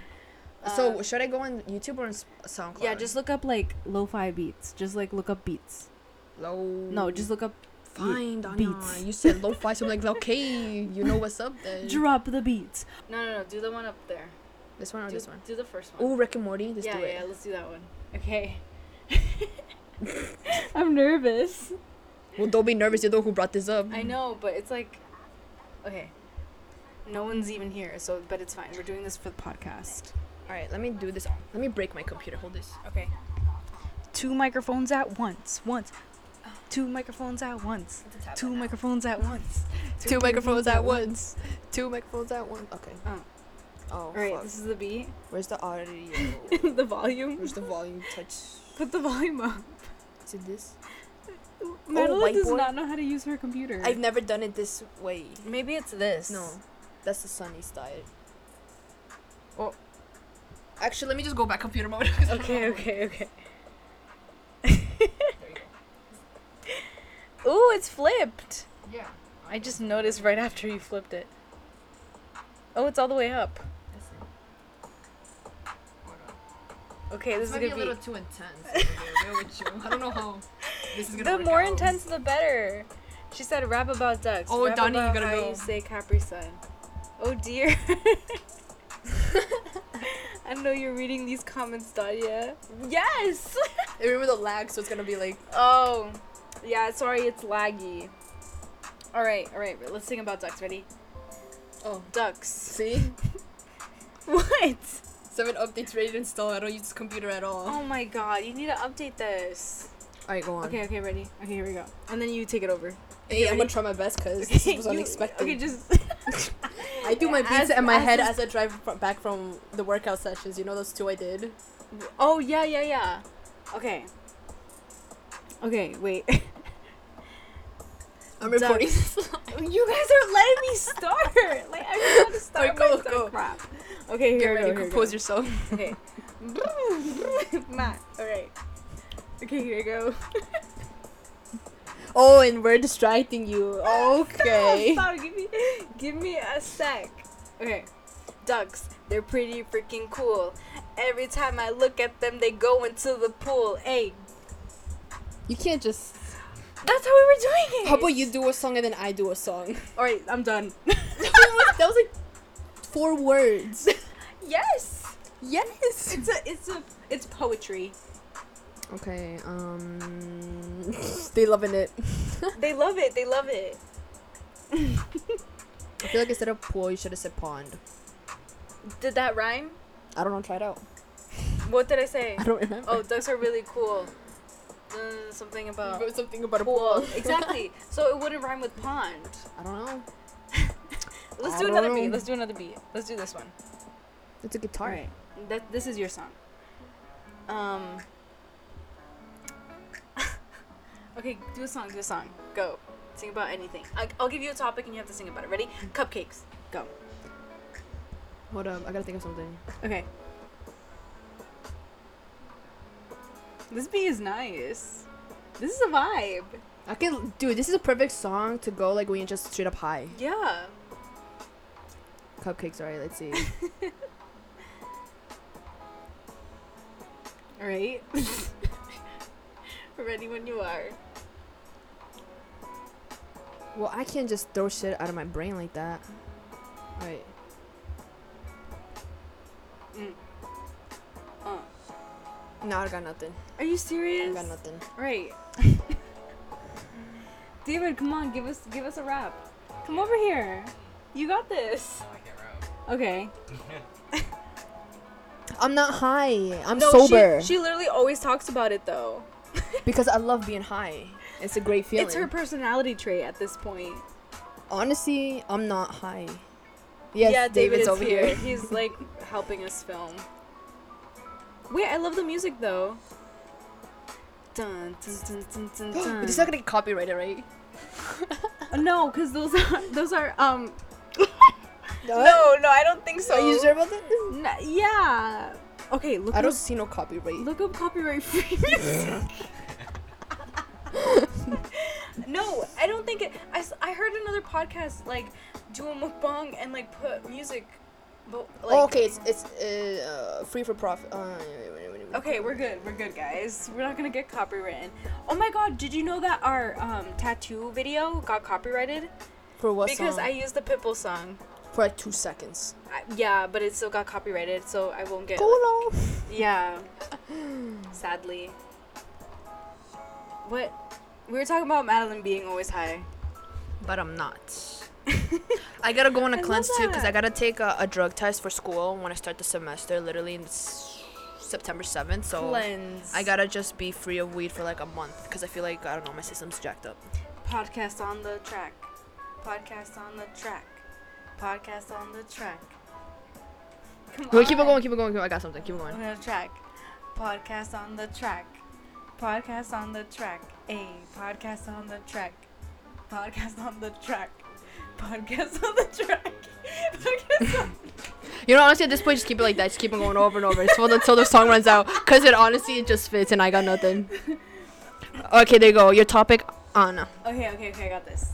so Um, should I go on YouTube or on SoundCloud? Yeah, just look up like lo-fi beats. Just like look up beats. low. No, just look up fine, Danya. beats. You said lo-fi, so I'm like, okay, you know what's up then. drop the beats. No, no, no. Do the one up there. This one or do, this one? Do the first one. Ooh, Rick and Morty. Let's yeah, do it. yeah. Let's do that one. Okay. I'm nervous. Well, don't be nervous. You're the one who brought this up. I know, but it's like, okay. No one's even here, so but it's fine. We're doing this for the podcast. All right, let me do this. Let me break my computer. Hold this. Okay. Two microphones at once. Once. Two microphones at once. Two microphones at once. Two microphones at once. Two microphones at once. Okay. Oh. Oh. All right. fuck. This is the beat. Where's the audio? the volume. Where's the volume touch? Put the volume up. Is it this? Madeline oh, does whiteboard? not know how to use her computer. I've never done it this way. Maybe it's this. No, that's the sunny style. Oh. Actually, let me just go back computer mode. Okay. Okay. Okay. Ooh, it's flipped. Yeah. I just noticed right after you flipped it. Oh, it's all the way up. Okay, this This is might be gonna a be. little too intense. I don't know how this is gonna The more out. intense, the better. She said, "Rap about ducks." Oh, Rap Donnie, you gotta how go. you say Capri Sun. Oh dear. I know you're reading these comments, Danya. Yes. I remember the lag, so it's gonna be like. oh, yeah. Sorry, it's laggy. All right, all right. Let's sing about ducks. Ready? Oh, Ducks. see, What? seven updates ready to install. I don't use this computer at all. Oh my God! You need to update this. Alright, go on. Okay, okay, ready. Okay, here we go. And then you take it over. Hey, I'm gonna try my best because this was You- unexpected. Okay, just I do my beats As- in my as head as I drive fr- back from the workout sessions. You know those two I did. Oh yeah, yeah, yeah. Okay. Okay, wait. I'm Duck. recording. you guys are letting me start. Like I just want to start Alright, go, go. crap. Okay, Get here ready. we go. Here Compose go. yourself. Okay. Matt. All right. Okay, here we go. Oh, and we're distracting you. Okay. Stop, stop. Give me, give me a sec. Okay. Ducks. They're pretty freaking cool. Every time I look at them, they go into the pool. Hey, You can't just. that's how we were doing it. How about you do a song and then I do a song? All right, I'm done. that was like four words. yes. Yes. It's a, it's a, it's poetry. Okay. Um. they loving it. They love it. They love it. I feel like instead of pool, you should have said pond. Did that rhyme? I don't know. Try it out. What did I say? I don't remember. Oh, ducks are really cool. Uh, something about something about a pool. pool. exactly. So it wouldn't rhyme with pond. I don't know. Let's I do another know. beat. Let's do another beat. Let's do this one. It's a guitar. All right. That this is your song. Um. Okay, do a song. Do a song. Go. Sing about anything. I, I'll give you a topic and you have to sing about it. Ready? Mm-hmm. Cupcakes. Go. Hold up. I gotta think of something. Okay. This beat is nice. This is a vibe. I can, dude. This is a perfect song to go like when you're just straight up high. Yeah. Cupcakes, alright. Let's see. All right. Ready when you are. well, I can't just throw shit out of my brain like that. Alright. Mm. Uh. No, I got nothing. Are you serious? I got nothing. Right. David, come on, give us give us a rap. Come over here. You got this. No, I can't rap. Okay. I'm not high. I'm No, sober She, she literally always talks about it though. Because I love being high. It's a great feeling. It's her personality trait at this point. Honestly, I'm not high. Yes, yeah, David David's is over here. here. He's like helping us film. Wait, I love the music though. Dun, dun, dun, dun, dun, it's not gonna get copyrighted, right? No, because those are those are um. No, No, no, I don't think so. Are you sure about that? N- yeah. Okay, look. I up, don't see no copyright. look up copyright free music. no, I don't think it. I, I heard another podcast like do a mukbang and like put music. But like, oh, okay, it's it's uh, free for profit. Uh, Okay, we're good. We're good, guys. We're not gonna get copywritten. Oh my god, did you know that our um, tattoo video got copyrighted? For what because song? I used the Pitbull song. For like two seconds. I, yeah, but it still got copyrighted, so I won't get. Go along. Yeah. Sadly. What? We were talking about Madeline being always high. But I'm not. I gotta go on a I cleanse too because I gotta take a, a drug test for school when I start the semester, literally in s- September 7th. So Cleanse. I gotta just be free of weed for like a month because I feel like, I don't know, my system's jacked up. podcast on the track. Podcast on the track. Podcast on the track. Come Wait, keep it going, keep it going, keep it, I got something, keep it going. On the track. Podcast on the track. Podcast on the track. A podcast on the track. Podcast on the track. Podcast on the track. Podcast on You know, honestly, at this point, just keep it like that. Just keep it going over and over until the, until the song runs out. Because it honestly, it just fits and I got nothing. Okay, there you go. Your topic, Anna. Okay, okay, okay, I got this.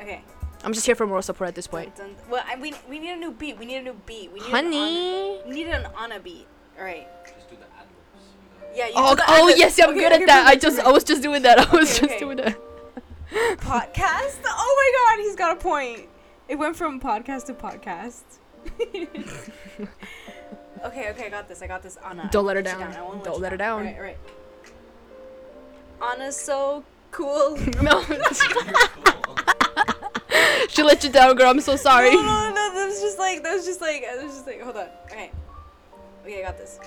Okay. I'm just here for moral support at this point. Dun, dun. Well, I, we, we need a new beat. We need a new beat. We need An Honey. on, we need an Anna beat. All right. Just do the ad-libs. Yeah. You Oh, do oh yes, yeah, I'm Okay, good okay, at that. I just, perfect. I was just doing that. I was just okay. doing that. podcast. Oh my god, he's got a point. It went from podcast to podcast. okay, okay, I got this. I got this. Anna. Don't let her Sit down. Don't you let her down. All right, all right. Anna's so cool. No, she let you down, girl. I'm so sorry. No, no, no. That was just like that was just like that was just like hold on. Okay. Okay, I got this.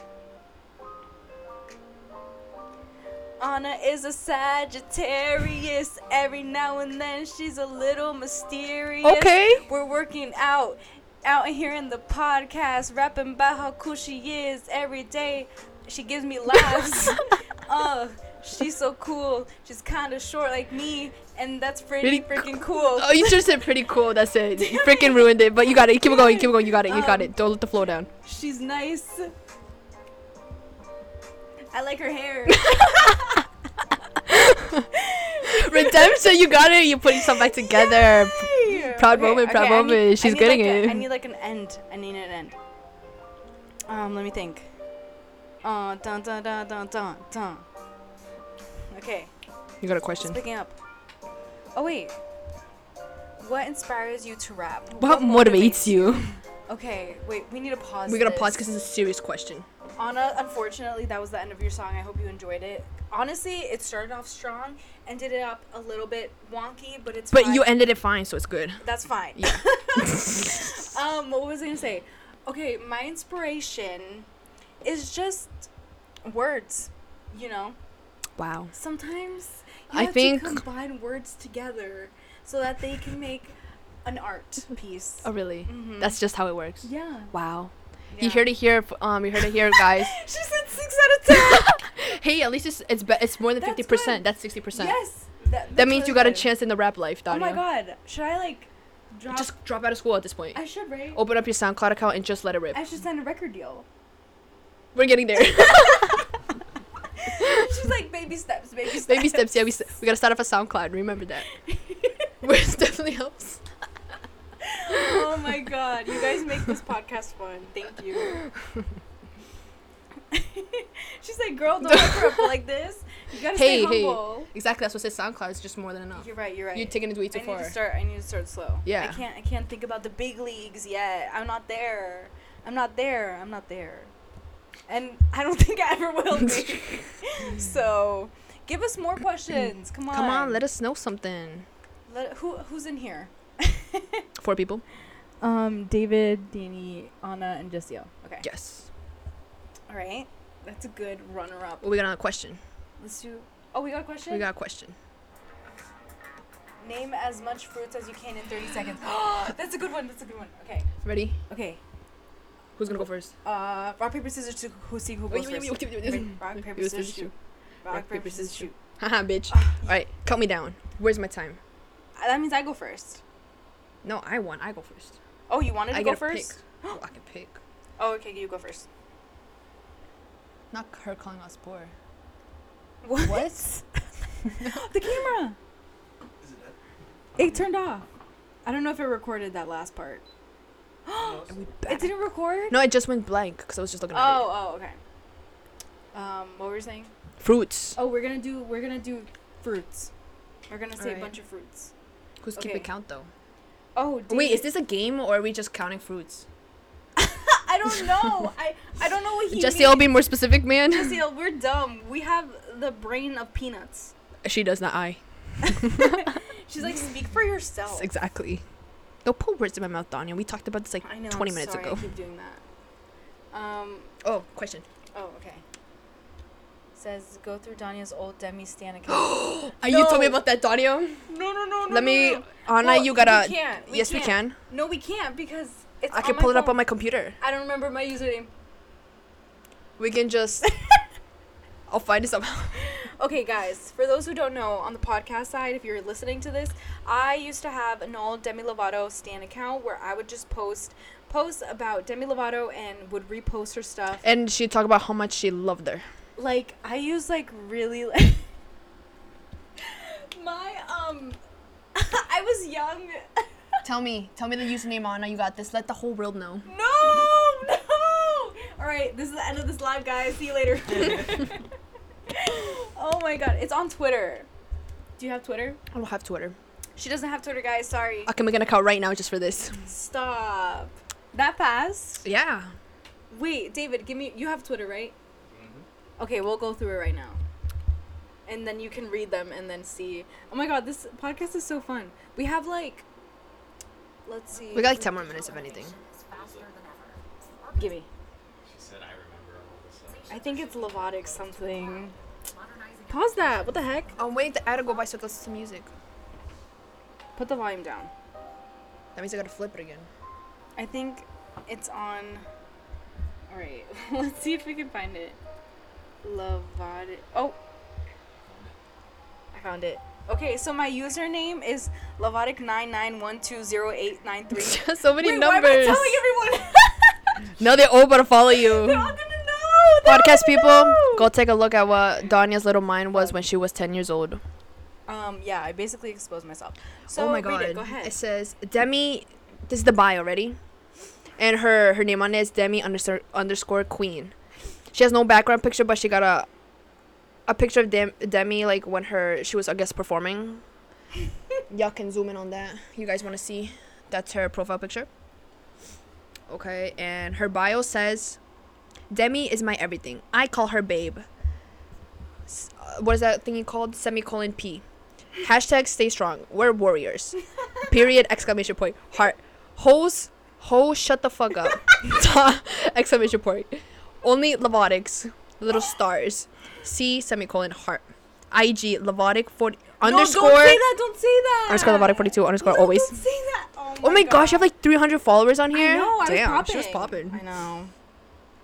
Anna is a Sagittarius. Every now and then she's a little mysterious. Okay. We're working out, out here in the podcast, rapping about how cool she is every day. She gives me laughs. uh, she's so cool. She's kind of short like me, and that's pretty Really freaking cool. Oh, you just said pretty cool. That's it. You freaking ruined it. But you got it. Keep going. Keep going. You got it. You got Um, it. Don't let the flow down. She's nice. I like her hair. Redemption. You got it. You're putting yourself back together. Yay! Proud moment, proud need- moment. I She's getting like it. I need like an end. I need an end. Um, let me think. Uh, dun dun dun dun dun dun. Okay, You got a question. picking up. Oh wait. What inspires you to rap? What motivates you? Okay, wait. We need to pause. We gotta this. pause because it's a serious question. Anna, unfortunately, that was the end of your song. I hope you enjoyed it. Honestly, it started off strong, ended it up a little bit wonky, but it's. But fine. you ended it fine, so it's good. That's fine. Yeah. um, what was I gonna say? Okay, my inspiration is just words. You know, Wow. sometimes I think- to combine words together so that they can make an art piece. Oh really? Mhm. That's just how it works. yeah. Wow. yeah. You heard it here. Um, you heard it here, guys. she said six out of ten. hey, at least it's it's be- it's more than fifty percent. That's sixty percent. yes. That, That means that's you got a chance in the rap life, Oh my god. Should I like drop? Just drop out of school at this point. I should right. Open up your SoundCloud account and just let it rip. I should sign a record deal. We're getting there. She's like baby steps, baby steps. Baby steps. Yeah, we we gotta start off a SoundCloud. Remember that. Which definitely helps. oh my god, you guys make this podcast fun. Thank you. She's like, girl, don't look her up like this. You gotta Hey, stay hey. humble. Exactly. That's what says. SoundCloud is just more than enough. You're right. You're right. You're taking it way too I too need far. to start. I need to start slow. Yeah. I can't. I can't think about the big leagues yet. I'm not there. I'm not there. I'm not there. And I don't think I ever will be. so, give us more questions. Come on. Come on, let us know something. Let, who who's in here? Four people. Um, David, Danny, Anna, and Jessiel. Okay. Yes. All right. That's a good runner-up. Well, we got another question. Let's do. Oh, we got a question. We got a question. Name as much fruits as you can in 30 seconds. That's a good one. That's a good one. Okay. Ready? Okay. Who's gonna go first? Uh, rock paper scissors to who see who goes first. Rock paper scissors shoot. Rock paper scissors shoot. Haha, bitch. Ah, All right, count me down. Where's my time? Uh, That means I go first. No, I won. I go first. Oh, you wanted to I go get first? pick. Oh, I can pick. Oh, okay. You go first. Not her calling us poor. What? What? the camera. Is it dead? It turned off. I don't know if it recorded that last part. No, Are we It didn't record. No, it just went blank because I was just looking at it. Oh, oh, okay. Um, what were you saying? Fruits. Oh, we're gonna do we're gonna do fruits. We're gonna say a Alright. bunch of fruits. Who's okay. keeping count though? Oh, Wait, is this a game or are we just counting fruits? I don't know. I I don't know what he Jesse, I'll be more specific, man. Jesse, we're dumb. We have the brain of peanuts. She does not. I. She's like, speak for yourself. Exactly. Don't put words in my mouth, Danya. We talked about this like know. 20 I'm minutes sorry, ago. I keep doing that. Um. Oh, question. Oh, okay. Says go through Danya's old Demi Stan account. Are you told me about that, Danya? no, no, no, no. Let me, no, no. Anna. Well, you gotta. We can't. We yes, we can't. can. No, we can't because it's. I can pull it up on my computer. I don't remember my username. We can just. I'll find it somehow. Okay, guys, for those who don't know, on the podcast side, if you're listening to this, I used to have an old Demi Lovato Stan account where I would just post posts about Demi Lovato and would repost her stuff. And she'd talk about how much she loved her. Like I use like really like my um I was young. Tell me, tell me the username, Anna. You got this. Let the whole world know. No, no. All right, this is the end of this live, guys. See you later. oh my god, it's on Twitter. Do you have Twitter? I don't have Twitter. She doesn't have Twitter, guys. Sorry. I can gonna account right now just for this. Stop. That fast? Yeah. Wait, David, give me. You have Twitter, right? Mhm. Okay, we'll go through it right now. And then you can read them and then see. Oh my god, this podcast is so fun. We have like. Let's see. We got like 10 more minutes, if anything. Give me. She said, I remember all this stuff. I think it's Lovatic something. Pause that. What the heck? I'm waiting the ad to go by so I can to music. Put the volume down. That means I gotta flip it again. I think it's on. Alright, let's see if we can find it. Lavade. Oh! I found it. Okay, so my username is Lovatic99120893. so many Wait, why am numbers. I telling everyone? no, they're all about to follow you. Podcast gonna people, go take a look at what Danya's little mind was when she was 10 years old. Um, yeah, I basically exposed myself. So oh my read god. it. Go ahead. It says Demi this is the bio already. And her her name on it is Demi underscore underscore queen. She has no background picture but she got a a picture of Dem- Demi like when her she was I guess performing. Y'all can zoom in on that. You guys wanna see? That's her profile picture. Okay, and her bio says Demi is my everything. I call her babe. S- uh, what is that thing called? Semicolon P. Hashtag stay strong. We're warriors. Period. Exclamation point. Heart. Hoes. Ho. Shut the fuck up. exclamation point. Only Lovatics. Little stars. C. Semicolon. Heart. IG. Lovatic 40. underscore. No, don't say that. Don't say that. Underscore Lovatic 42. Underscore No, always. Don't say that. Oh Oh my gosh, you have like 300 followers on here. I know. I Damn, was she was popping. popping. I know.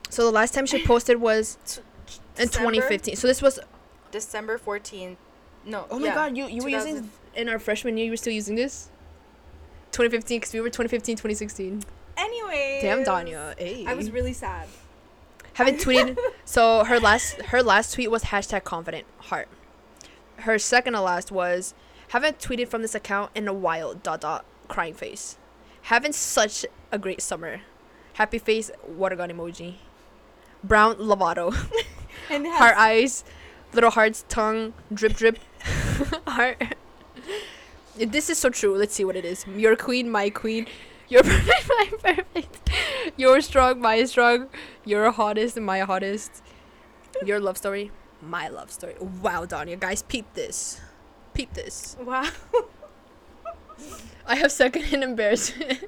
So the last time she posted was in 2015. So this was. December 14th. No. Oh my yeah, god, you you were using in our freshman year. You were still using this. 2015, because we were 2015, 2016. Anyway. Damn, Danya. Hey. I was really sad. haven't tweeted. So her last her last tweet was hashtag confident heart. Her second to last was haven't tweeted from this account in a while. Dot dot crying face. Having such a great summer. Happy face water gun emoji. Brown Lovato. And has, Heart eyes. Little hearts tongue drip drip. Heart. This is so true. Let's see what it is. Your queen, my queen. You're perfect, my perfect. You're strong, my strong. You're hottest, my hottest. Your love story, my love story. Wow, Danya, guys, peep this. Peep this. Wow. I have secondhand embarrassment.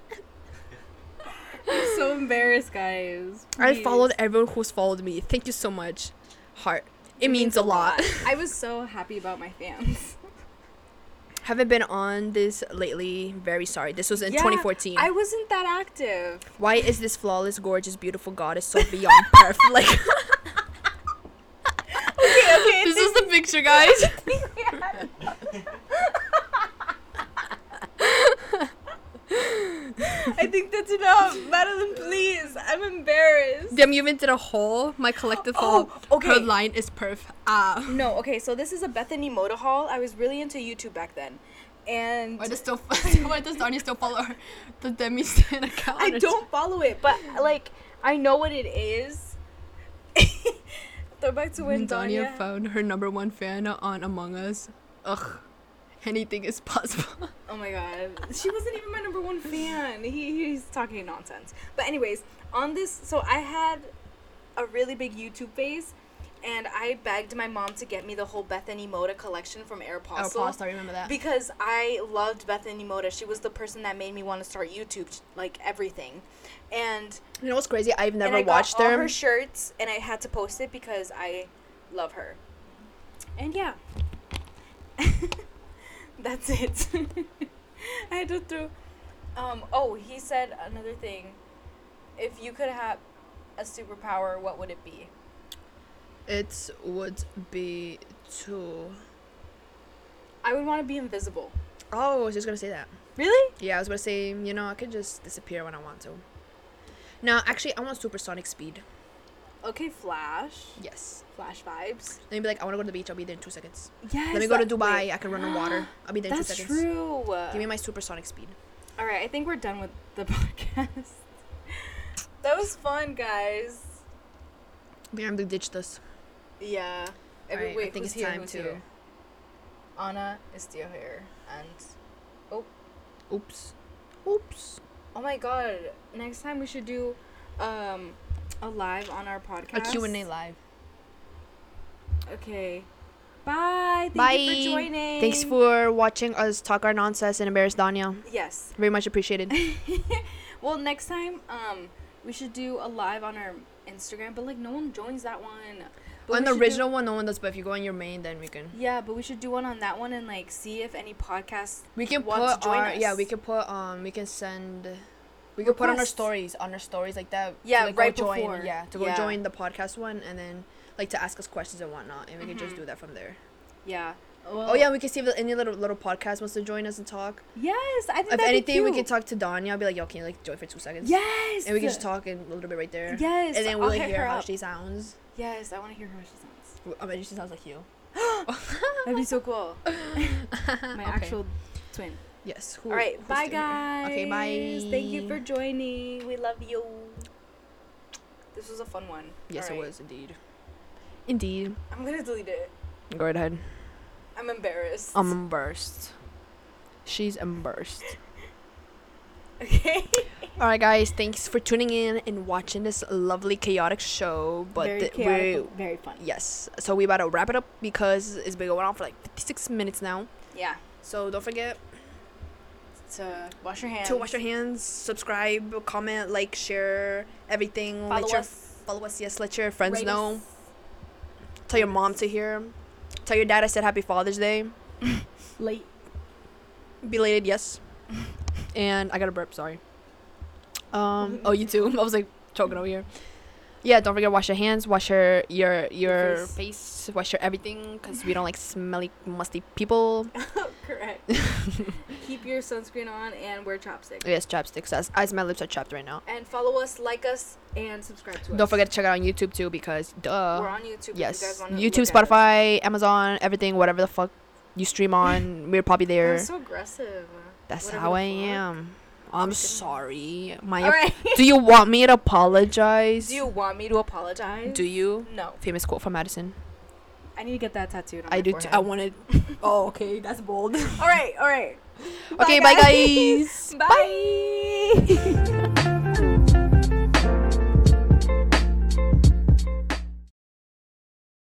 I'm so embarrassed, guys. I followed everyone who's followed me. Thank you so much. Heart. It, means, a lot. I was so happy about my fans. Haven't been on this lately. Very sorry. This was in Yeah, 2014. I wasn't that active. Why is this flawless, gorgeous, beautiful goddess so beyond perfect? Like, Okay, okay. this is the picture, guys. I think that's enough. Madeline, please. I'm embarrassed. Damn, you even did a haul. My collective haul. Oh, okay. Her line is perf. Ah. No, okay, so this is a Bethany Mota haul. I was really into YouTube back then. And Why does still why does Danya still follow her the Demi Stan account? I don't follow it, but like I know what it is. Throw back to when Danya Danya. found her number one fan on Among Us. Ugh. Anything is possible. Oh my god, she wasn't even my number one fan. He he's talking nonsense. But anyways, on this, so I had a really big YouTube phase, and I begged my mom to get me the whole Bethany Mota collection from Aeropostale. Oh, I remember that. Because I loved Bethany Mota. She was the person that made me want to start YouTube, like everything. And you know what's crazy? I've never and I watched got all them. her shirts, and I had to post it because I love her. And yeah, that's it. I had to throw. Um. Oh, he said another thing. If you could have a superpower, what would it be? it would be to. I would want to be invisible. Oh, I was just gonna say that. Really? Yeah, I was gonna say, you know, I could just disappear when I want to. No, actually, I want supersonic speed. Okay, Flash. Yes. Flash vibes. Let me be like, I want to go to the beach. I'll be there in two seconds. Yes. Let me go to Dubai. wait, I can run on water. I'll be there in two That's seconds. true. Give me my supersonic speed. All right, I think we're done with the podcast. that was fun, guys. We have to ditch this. Yeah. Every Alright, I think it's here? time to- here? Anna is still here, and oh, Oops. Oops. oh my god! Next time we should do um a live on our podcast. A Q&A live. Okay. Bye. Thank Bye. you for joining. Thanks for watching us talk our nonsense and embarrass Danya. Yes. Very much appreciated. well, next time um we should do a live on our Instagram, but like no one joins that one. But on the should do- original one, no one does. But if you go on your main, then we can. Yeah, but we should do one on that one and like see if any podcasts. We can Want to put join our yeah. We can put um. We can send. We could put on our stories on our stories like that. Yeah, like, right join, before. Yeah, to go Yeah. join the podcast one and then like to ask us questions and whatnot, and we could just Mhm. do that from there. Yeah. Oh yeah, we can see if any little little podcast wants to join us and talk. Yes, I think if that'd be anything, we could talk to Danya. I'll be like, yo, can you like join for two seconds? Yes. And we can just talk in a little bit right there. Yes. And then we'll hit hear how up. she sounds. Yes, I want to hear how she sounds. I mean, she sounds like you. That'd be so cool. My Okay. actual twin. Yes. Who, All right, bye still here? guys. Okay, bye. Thank you for joining. We love you. This was a fun one. Yes, All it was indeed. Indeed. I'm gonna delete it. Go right ahead. I'm embarrassed. I'm embarrassed. She's embarrassed. okay. All right, guys. Thanks for tuning in and watching this lovely chaotic show. But very th- chaotic, very fun. yes. So we about to wrap it up because it's been going on for like 56 minutes now. Yeah. So don't forget To wash your hands. to wash your hands, subscribe, comment, like, share everything. Follow let your us. follow us. Yes, let your friends rate know. us. Tell your mom to hear. Tell your dad I said Happy Father's Day. Late. Belated, yes. and I got a burp. Sorry. Um. Oh, you too. I was like choking over here. Yeah. Don't forget to wash your hands. Wash your your your face. face. Wash your everything because we don't like smelly, musty people. Correct. Keep your sunscreen on and wear chopsticks. Yes, chopsticks. As, as my lips are chapped right now. And follow us, like us, and subscribe to us. Don't forget to check out on YouTube too because duh. We're on YouTube. if yes. You guys YouTube. Spotify, Amazon, everything, whatever the fuck you stream on, we're probably there. That's so aggressive. That's Whatever how I fuck. am. I'm sorry. My All right. Do you want me to apologize? Do you want me to apologize? Do you? No. Famous quote from Madison. I need to get that tattooed. On I do. T- I wanted. oh, okay. That's bold. All right. All right. okay, bye guys. Bye.